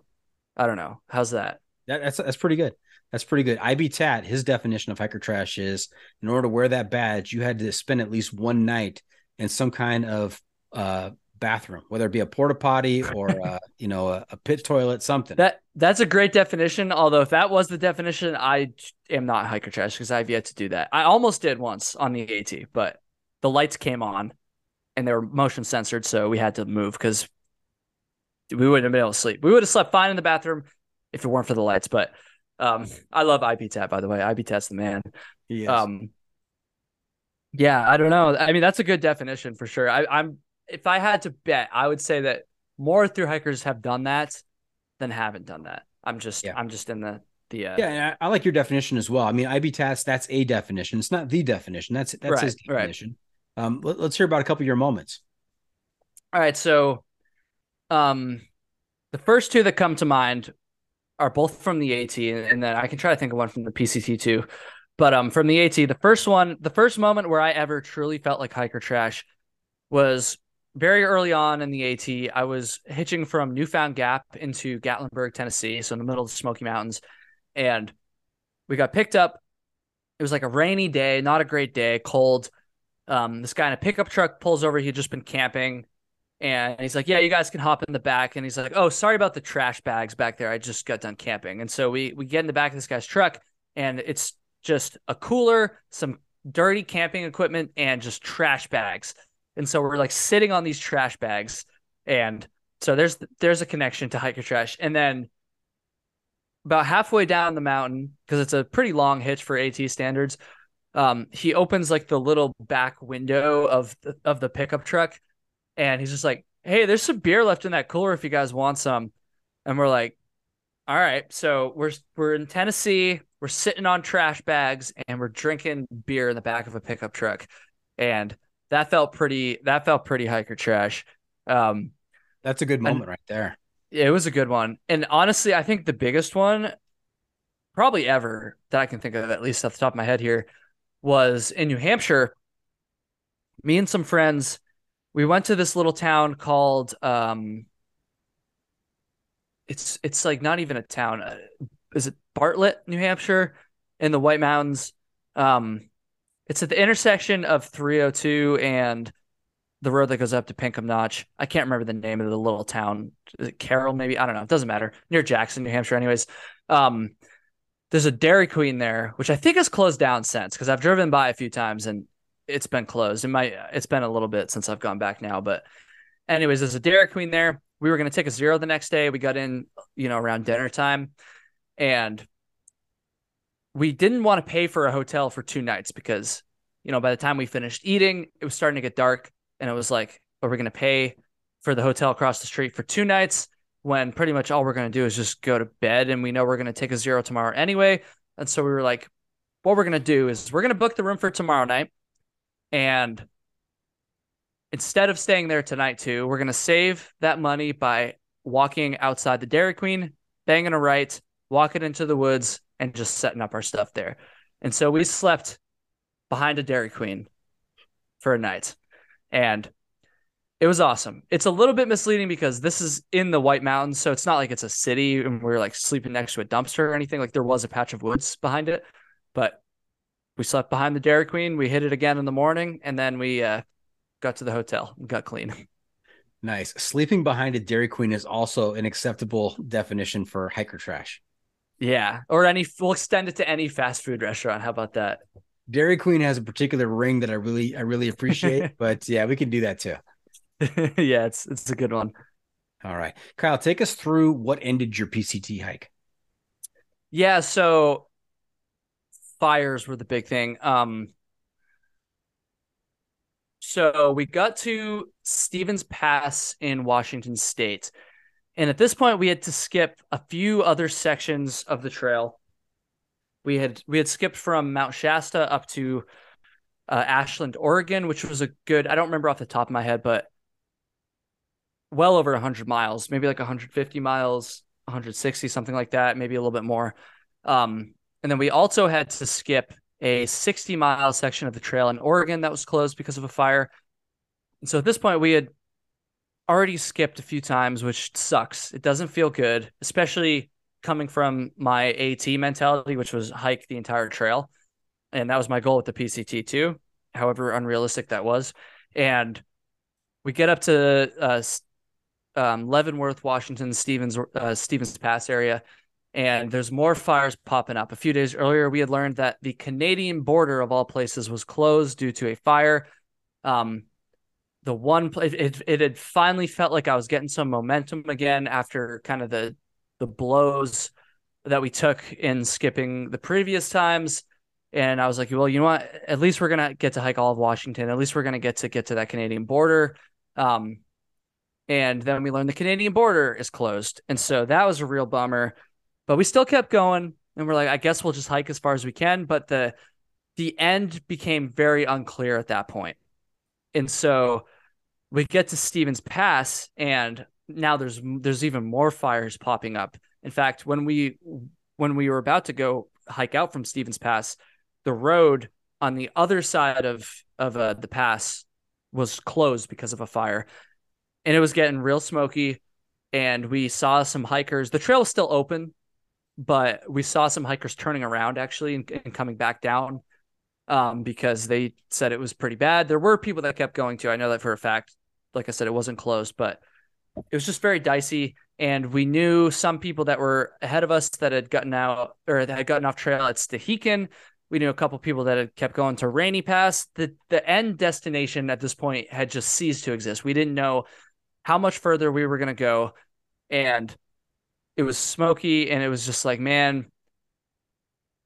I don't know. How's that? that that's that's pretty good. That's pretty good. IB Tat, his definition of hiker trash is in order to wear that badge, you had to spend at least one night in some kind of uh, bathroom, whether it be a porta potty or uh, you know a, a, pit toilet, something. That that's a great definition. Although if that was the definition, I am not hiker trash because I've yet to do that. I almost did once on the AT, but the lights came on and they were motion censored, so we had to move because we wouldn't have been able to sleep. We would have slept fine in the bathroom if it weren't for the lights, but um, I love IB Tat, by the way. IB Tat's the man. Yes. Um, yeah, I don't know. I mean, that's a good definition for sure. I, I'm if I had to bet, I would say that more through hikers have done that than haven't done that. I'm just yeah. I'm just in the the uh... yeah. I, I, like your definition as well. I mean, IB Tats that's a definition. It's not the definition. That's that's right, his definition. Right. Um, let, us hear about a couple of your moments. All right, so um, the first two that come to mind are both from the AT, and then I can try to think of one from the PCT too. But um, from the AT, the first one, the first moment where I ever truly felt like hiker trash was very early on in the AT. I was hitching from Newfound Gap into Gatlinburg, Tennessee, so in the middle of the Smoky Mountains, and we got picked up. It was like a rainy day, not a great day, cold. Um, this guy in a pickup truck pulls over. He had just been camping and he's like, "Yeah, you guys can hop in the back." And he's like, "Oh, sorry about the trash bags back there. I just got done camping." And so we we get in the back of this guy's truck, and it's just a cooler, some dirty camping equipment, and just trash bags. And so we're like sitting on these trash bags, and so there's there's a connection to hiker trash. And then about halfway down the mountain, because it's a pretty long hitch for AT standards, um, he opens like the little back window of the, of the pickup truck and he's just like, "Hey, there's some beer left in that cooler if you guys want some." And we're like, "All right." So we're we're in Tennessee. We're sitting on trash bags and we're drinking beer in the back of a pickup truck, and that felt pretty. That felt pretty hiker trash. Um, That's a good moment right there. Yeah, it was a good one. And honestly, I think the biggest one, probably ever that I can think of, at least off the top of my head here, was in New Hampshire. Me and some friends we went to this little town called um it's it's like not even a town uh, is it bartlett new hampshire in the White Mountains. Um, it's at the intersection of 302 and the road that goes up to Pinkham Notch. I can't remember the name of the little town. Carroll, maybe? I don't know. It doesn't matter. Near Jackson, New Hampshire, anyways. Um, there's a Dairy Queen there, which I think has closed down since because I've driven by a few times and it's been closed. It might it's been a little bit since I've gone back now, but anyways, there's a Dairy Queen there. We were gonna take a zero the next day. We got in, you know, around dinner time, and we didn't want to pay for a hotel for two nights because, you know, by the time we finished eating, it was starting to get dark, and it was like, are we gonna pay for the hotel across the street for two nights when pretty much all we're gonna do is just go to bed, and we know we're gonna take a zero tomorrow anyway. And so we were like, what we're gonna do is we're gonna book the room for tomorrow night and instead of staying there tonight, too, we're going to save that money by walking outside the Dairy Queen, banging a right, walking into the woods, and just setting up our stuff there. And so we slept behind a Dairy Queen for a night. And it was awesome. It's a little bit misleading because this is in the White Mountains. So it's not like it's a city and we're like sleeping next to a dumpster or anything. Like there was a patch of woods behind it. But we slept behind the Dairy Queen. We hit it again in the morning, and then we uh, got to the hotel and got clean. Nice. Sleeping behind a Dairy Queen is also an acceptable definition for hiker trash. Yeah, or any. We'll extend it to any fast food restaurant. How about that? Dairy Queen has a particular ring that I really, I really appreciate. but yeah, we can do that too. yeah, it's it's a good one. All right, Kyle, take us through what ended your PCT hike. Yeah, so fires were the big thing. Um, so we got to Stevens Pass in Washington State. And at this point, we had to skip a few other sections of the trail. We had we had skipped from Mount Shasta up to uh, Ashland, Oregon, which was a good. I don't remember off the top of my head, but well over 100 miles, maybe like 150 miles, 160, something like that, maybe a little bit more. Um, and then we also had to skip a 60 mile section of the trail in Oregon that was closed because of a fire. And so at this point, we had already skipped a few times, which sucks. It doesn't feel good, especially coming from my AT mentality, which was hike the entire trail. And that was my goal with the PCT too, however unrealistic that was. And we get up to uh, um, Leavenworth, Washington, Stevens, uh, Stevens Pass area, and there's more fires popping up. A few days earlier, we had learned that the Canadian border of all places was closed due to a fire. Um, the one place it, it had finally felt like I was getting some momentum again after kind of the the blows that we took in skipping the previous times. And I was like, well, you know what? At least we're gonna get to hike all of Washington. At least we're gonna get to get to that Canadian border. Um, and then we learned the Canadian border is closed, and so that was a real bummer. But we still kept going and we're like, I guess we'll just hike as far as we can. But the the end became very unclear at that point. And so we get to Stevens Pass and now there's there's even more fires popping up. In fact, when we when we were about to go hike out from Stevens Pass, the road on the other side of of uh, the pass was closed because of a fire, and it was getting real smoky. And we saw some hikers. The trail was still open, but we saw some hikers turning around actually and, and coming back down um, because they said it was pretty bad. There were people that kept going to. I know that for a fact. Like I said, it wasn't closed, but it was just very dicey. And we knew some people that were ahead of us that had gotten out or that had gotten off trail at Stehekin. We knew a couple people that had kept going to Rainy Pass. The the end destination at this point had just ceased to exist. We didn't know how much further we were going to go, and it was smoky and it was just like, man,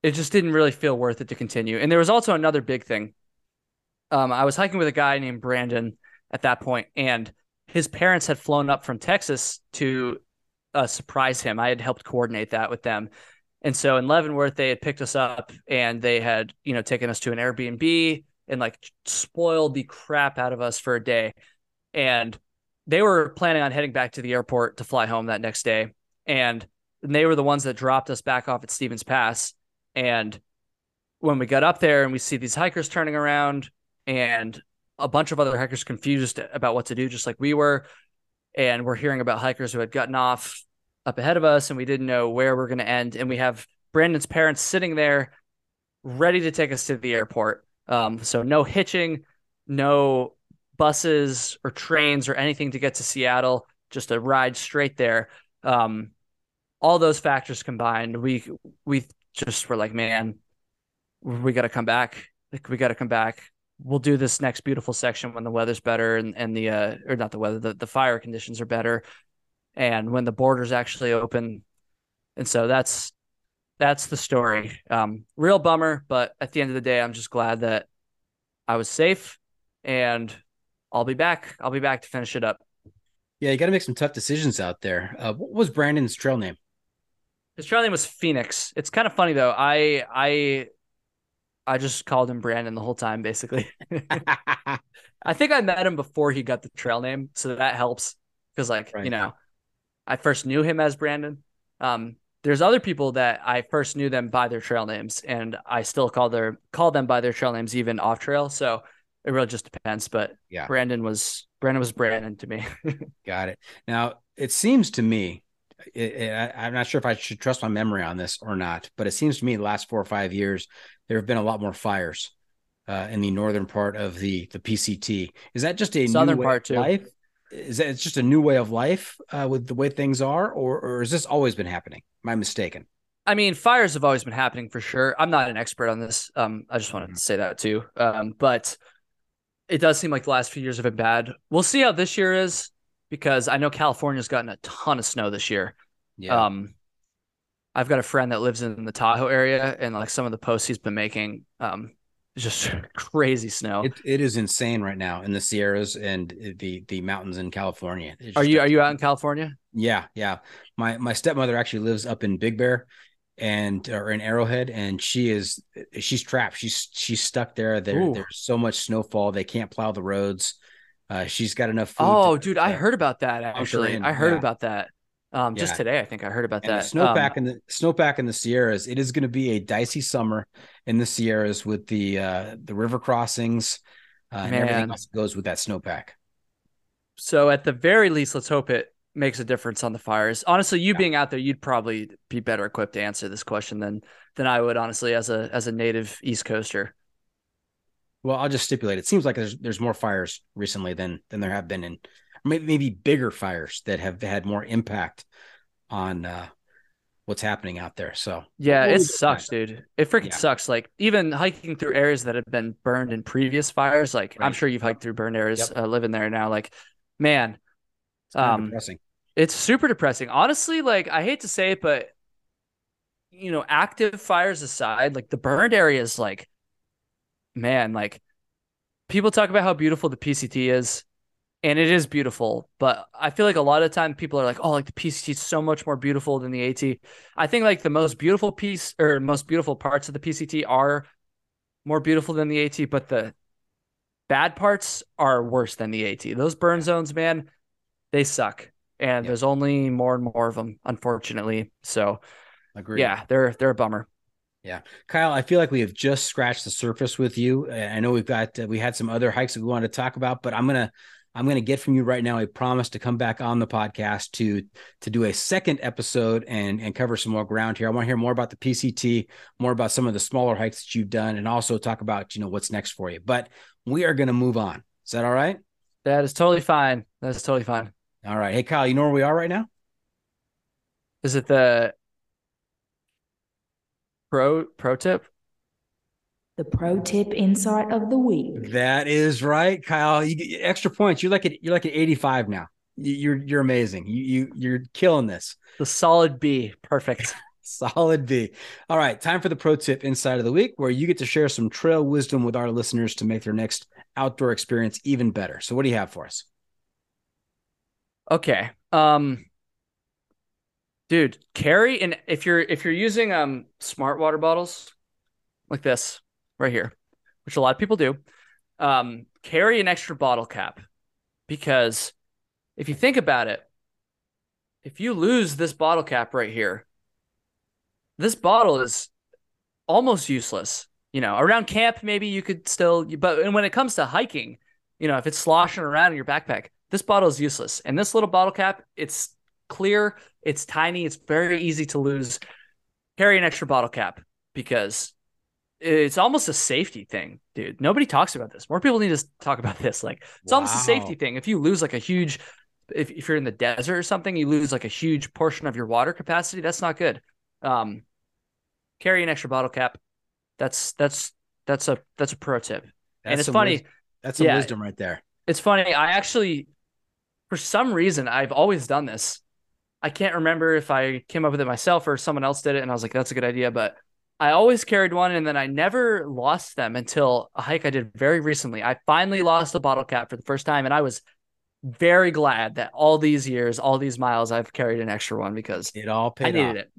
it just didn't really feel worth it to continue. And there was also another big thing. Um, I was hiking with a guy named Brandon at that point, and his parents had flown up from Texas to uh, surprise him. I had helped coordinate that with them. And so in Leavenworth, they had picked us up and they had, you know, taken us to an Airbnb and like spoiled the crap out of us for a day. And they were planning on heading back to the airport to fly home that next day and they were the ones that dropped us back off at Stevens Pass. And when we got up there and we see these hikers turning around and a bunch of other hikers confused about what to do, just like we were, and we're hearing about hikers who had gotten off up ahead of us and we didn't know where we're going to end. And we have Brandon's parents sitting there ready to take us to the airport. Um, so no hitching, no buses or trains or anything to get to Seattle, just a ride straight there. Um, all those factors combined, we we just were like, man, we got to come back. Like, we got to come back. We'll do this next beautiful section when the weather's better and and the uh or not the weather, the, the fire conditions are better, and when the borders actually open. And so that's that's the story. Um, real bummer, but at the end of the day, I'm just glad that I was safe and I'll be back. I'll be back to finish it up. Yeah, you got to make some tough decisions out there. Uh, what was Brandon's trail name? His trail name was Phoenix. It's kind of funny though. I I I just called him Brandon the whole time, basically. I think I met him before he got the trail name, so that helps because, like, right. you know, I first knew him as Brandon. Um, there's other people that I first knew them by their trail names, and I still call their call them by their trail names even off trail. So it really just depends. But yeah, Brandon was Brandon was Brandon to me. Got it. Now it seems to me, I, am not sure if I should trust my memory on this or not, but it seems to me the last four or five years there have been a lot more fires uh, in the northern part of the the PCT. Is that just a southern part too? Life? Is that it's just a new way of life uh, with the way things are, or or has this always been happening? Am I mistaken? I mean, fires have always been happening for sure. I'm not an expert on this. Um, I just wanted mm-hmm. to say that too. Um, but it does seem like the last few years have been bad. We'll see how this year is because I know California's gotten a ton of snow this year. Yeah. Um, I've got a friend that lives in the Tahoe area, and like some of the posts he's been making, um, just crazy snow. It, it is insane right now in the Sierras and the the mountains in California. Are you are you out in California? Yeah, yeah. My my stepmother actually lives up in Big Bear, and or in Arrowhead, and she is she's trapped. She's she's stuck there. There there's so much snowfall they can't plow the roads. Uh, she's got enough. food. oh, dude, I heard about that actually. I heard yeah. about that. Um, just yeah. today, I think I heard about and that. snowpack um, in the snowpack in the Sierras. It is going to be a dicey summer in the Sierras with the uh, the river crossings uh, and everything else that goes with that snowpack. So at the very least, let's hope it makes a difference on the fires. Honestly, you yeah. being out there, you'd probably be better equipped to answer this question than than I would. Honestly, as a as a native East Coaster. Well, I'll just stipulate. It seems like there's there's more fires recently than than there have been in maybe maybe bigger fires that have had more impact on uh, what's happening out there. So yeah, it sucks, dude. It freaking yeah. sucks. Like even hiking through areas that have been burned in previous fires. Like right. I'm sure you've hiked through burned areas yep. uh, living there now. Like man, it's um, depressing. It's super depressing. Honestly, like I hate to say it, but you know, active fires aside, like the burned areas, like man, like people talk about how beautiful the PCT is and it is beautiful. But I feel like a lot of time people are like, "Oh, like the PCT is so much more beautiful than the AT." I think like the most beautiful piece or most beautiful parts of the PCT are more beautiful than the AT, but the bad parts are worse than the AT. Those burn zones, man, they suck, and yep. there's only more and more of them, unfortunately. So, Agreed. yeah, they're they're a bummer. Yeah, Kyle, I feel like we have just scratched the surface with you. I know we've got uh, we had some other hikes that we wanted to talk about, but I'm gonna I'm going to get from you right now a promise to come back on the podcast to to do a second episode and and cover some more ground here. I want to hear more about the PCT, more about some of the smaller hikes that you've done, and also talk about you know what's next for you. But we are going to move on. Is that all right? That is totally fine. That's totally fine. All right. Hey Kyle, you know where we are right now? Is it the pro pro tip? the pro tip insight of the week. That is right, Kyle. You get extra points. You're like at you're like at 85 now. You're you're amazing. You you you're killing this. The solid B. Perfect. solid B. All right, time for the pro tip insight of the week, where you get to share some trail wisdom with our listeners to make their next outdoor experience even better. So, what do you have for us? Okay. Um dude, carry and if you're if you're using um smart water bottles like this, right here, which a lot of people do, um, carry an extra bottle cap because if you think about it, if you lose this bottle cap right here, this bottle is almost useless. You know, around camp, maybe you could still, but and when it comes to hiking, you know, if it's sloshing around in your backpack, this bottle is useless. And this little bottle cap, it's clear, it's tiny, it's very easy to lose. Carry an extra bottle cap because it's almost a safety thing, dude. Nobody talks about this. More people need to talk about this. Like it's almost a safety thing. If you lose like a huge, if, if you're in the desert or something, you lose like a huge portion of your water capacity. That's not good. Um, carry an extra bottle cap. That's that's that's a that's a pro tip. and it's funny. wis- that's some yeah. wisdom right there. It's funny. I actually, for some reason, I've always done this. I can't remember if I came up with it myself or someone else did it, and I was like, "That's a good idea." But I always carried one, and then I never lost them until a hike I did very recently. I finally lost a bottle cap for the first time, and I was very glad that all these years, all these miles, I've carried an extra one because It all paid I needed off. it.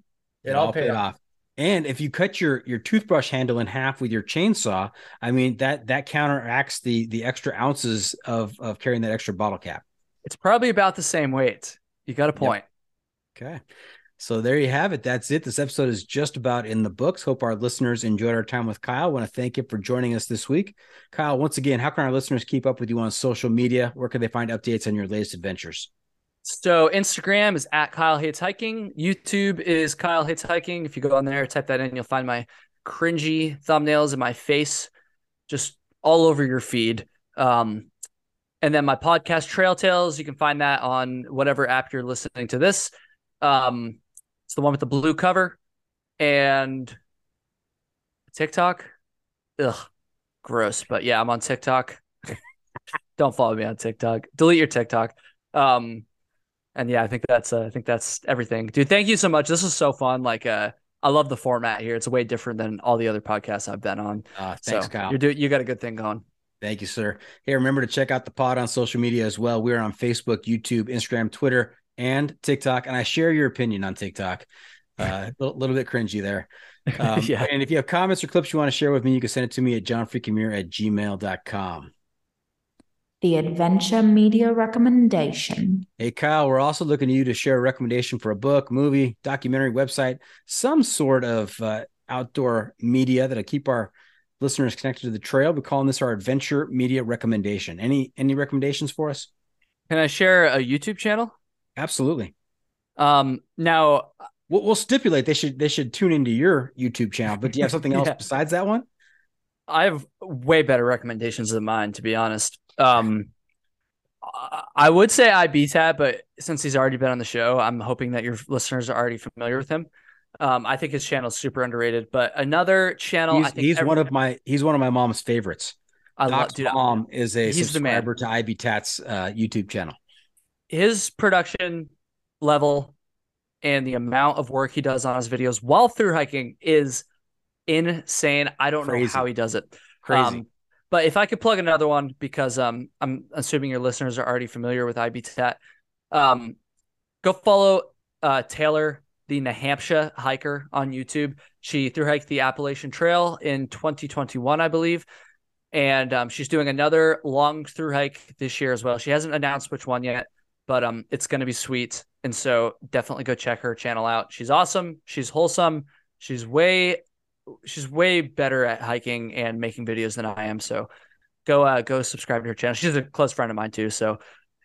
It, all paid off. And if you cut your your toothbrush handle in half with your chainsaw, I mean that that counteracts the the extra ounces of of carrying that extra bottle cap. It's probably about the same weight. You got a point. Okay. So there you have it. That's it. This episode is just about in the books. Hope our listeners enjoyed our time with Kyle. I want to thank you for joining us this week. Kyle, once again, how can our listeners keep up with you on social media? Where can they find updates on your latest adventures? So Instagram is at Kyle Hates Hiking. YouTube is Kyle Hates Hiking. If you go on there, type that in, you'll find my cringy thumbnails and my face just all over your feed. Um, and then my podcast Trail Tales, you can find that on whatever app you're listening to this. Um, it's the one with the blue cover and TikTok. Ugh, gross. But yeah, I'm on TikTok. Don't follow me on TikTok. Delete your TikTok. Um, and yeah, I think that's uh, I think that's everything, dude. Thank you so much. This was so fun. Like, uh, I love the format here. It's way different than all the other podcasts I've been on. Uh, thanks, so Kyle. You're doing you got a good thing going. Thank you, sir. Hey, remember to check out the pod on social media as well. We're on Facebook, YouTube, Instagram, Twitter, and TikTok. And I share your opinion on TikTok. Uh, a little, little bit cringy there. Um, Yeah. And if you have comments or clips you want to share with me, you can send it to me at johnfreakinmuir at gmail.com. The Adventure Media Recommendation. Hey, Kyle, we're also looking to you to share a recommendation for a book, movie, documentary, website, some sort of uh, outdoor media that'll keep our listeners connected to the trail. We're calling this our adventure media recommendation. Any any recommendations for us? Can I share a YouTube channel? Absolutely. Um, now We'll, we'll stipulate they should they should tune into your YouTube channel. But do you have something else Yeah. besides that one? I have way better recommendations than mine, to be honest. Um, I- would say IBTAT, but since he's already been on the show, I'm hoping that your listeners are already familiar with him. Um, I think his channel is super underrated. But another channel, I He's, think he's every- one of my he's one of my mom's favorites. I love, dude. mom is a he's the man. subscriber to IBTAT's uh, YouTube channel. His production level and the amount of work he does on his videos while through hiking is insane. I don't know how he does it. Crazy. Um, but if I could plug another one, because um, I'm assuming your listeners are already familiar with IBTAT, um, go follow uh, Taylor, the New Hampshire hiker on YouTube. She through hiked the Appalachian Trail in 2021, I believe. And um, she's doing another long through hike this year as well. She hasn't announced which one yet, but um, it's going to be sweet. And so definitely go check her channel out. She's awesome. She's wholesome. She's way, she's way better at hiking and making videos than I am. So go, uh, go subscribe to her channel. She's a close friend of mine too. So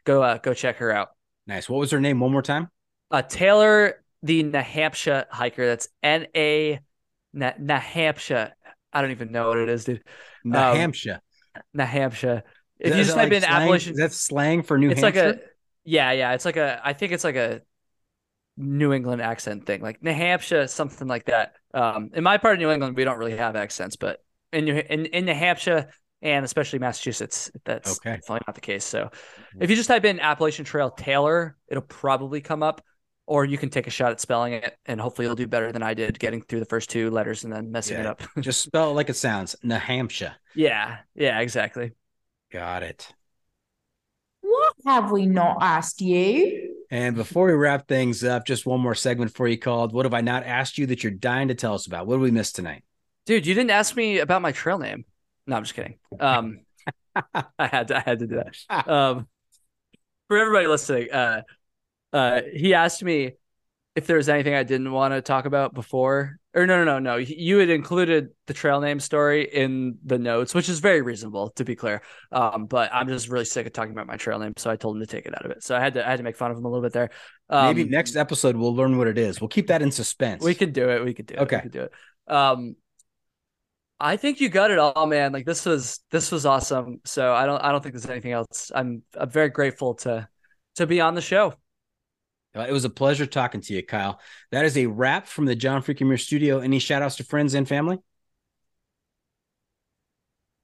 go, uh, go check her out. Nice. What was her name? One more time. Uh, Taylor, the New Hampshire hiker. That's N A, New Hampshire. I don't even know what it is, dude. New Um, Hampshire. New Hampshire. If you just type like in slang? Appalachian, Is that slang for New it's Hampshire? like a yeah, yeah. It's like a I think it's like a New England accent thing, like New Hampshire, something like that. Um, in my part of New England, we don't really have accents, but in New in, in New Hampshire and especially Massachusetts, that's Okay. definitely not the case. So if you just type in Appalachian Trail Taylor, it'll probably come up. Or you can take a shot at spelling it, and hopefully you'll do better than I did getting through the first two letters and then messing it up. Just spell it like it sounds. New Hampshire. yeah, yeah, exactly. Got it. What have we not asked you? And before we wrap things up, just one more segment for you called What Have I Not Asked You That You're Dying to Tell Us About? What did we miss tonight? Dude, you didn't ask me about my trail name. No, I'm just kidding. Um, I had to, I had to do that. Um, for everybody listening, uh, uh, he asked me if there was anything I didn't want to talk about before, or no, no, no, no. You had included the trail name story in the notes, which is very reasonable, to be clear. Um, but I'm just really sick of talking about my trail name, so I told him to take it out of it. So I had to, I had to make fun of him a little bit there. Um, Maybe next episode we'll learn what it is. We'll keep that in suspense. We could do it. We could do it. Okay. We could do it. Um, I think you got it all, man. Like this was this was awesome. So I don't I don't think there's anything else. I'm I'm very grateful to to be on the show. Uh, It was a pleasure talking to you, Kyle. That is a wrap from the John Freaking Muir studio. Any shout outs to friends and family?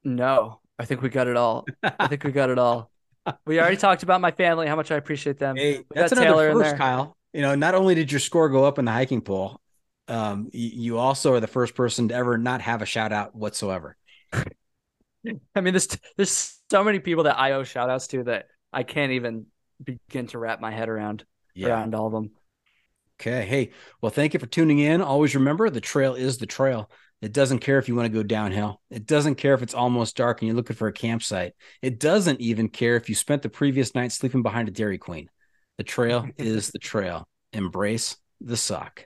No, I think we got it all. I think we got it all. We already talked about my family, how much I appreciate them. Hey, that's another Taylor first, there. Kyle. You know, not only did your score go up in the hiking poll, um, you also are the first person to ever not have a shout out whatsoever. I mean, there's there's so many people that I owe shout outs to that I can't even begin to wrap my head around around all of them. Okay. Hey, well, thank you for tuning in. Always remember the trail is the trail. It doesn't care if you want to go downhill. It doesn't care if it's almost dark and you're looking for a campsite. It doesn't even care if you spent the previous night sleeping behind a Dairy Queen. The trail is the trail. Embrace the suck.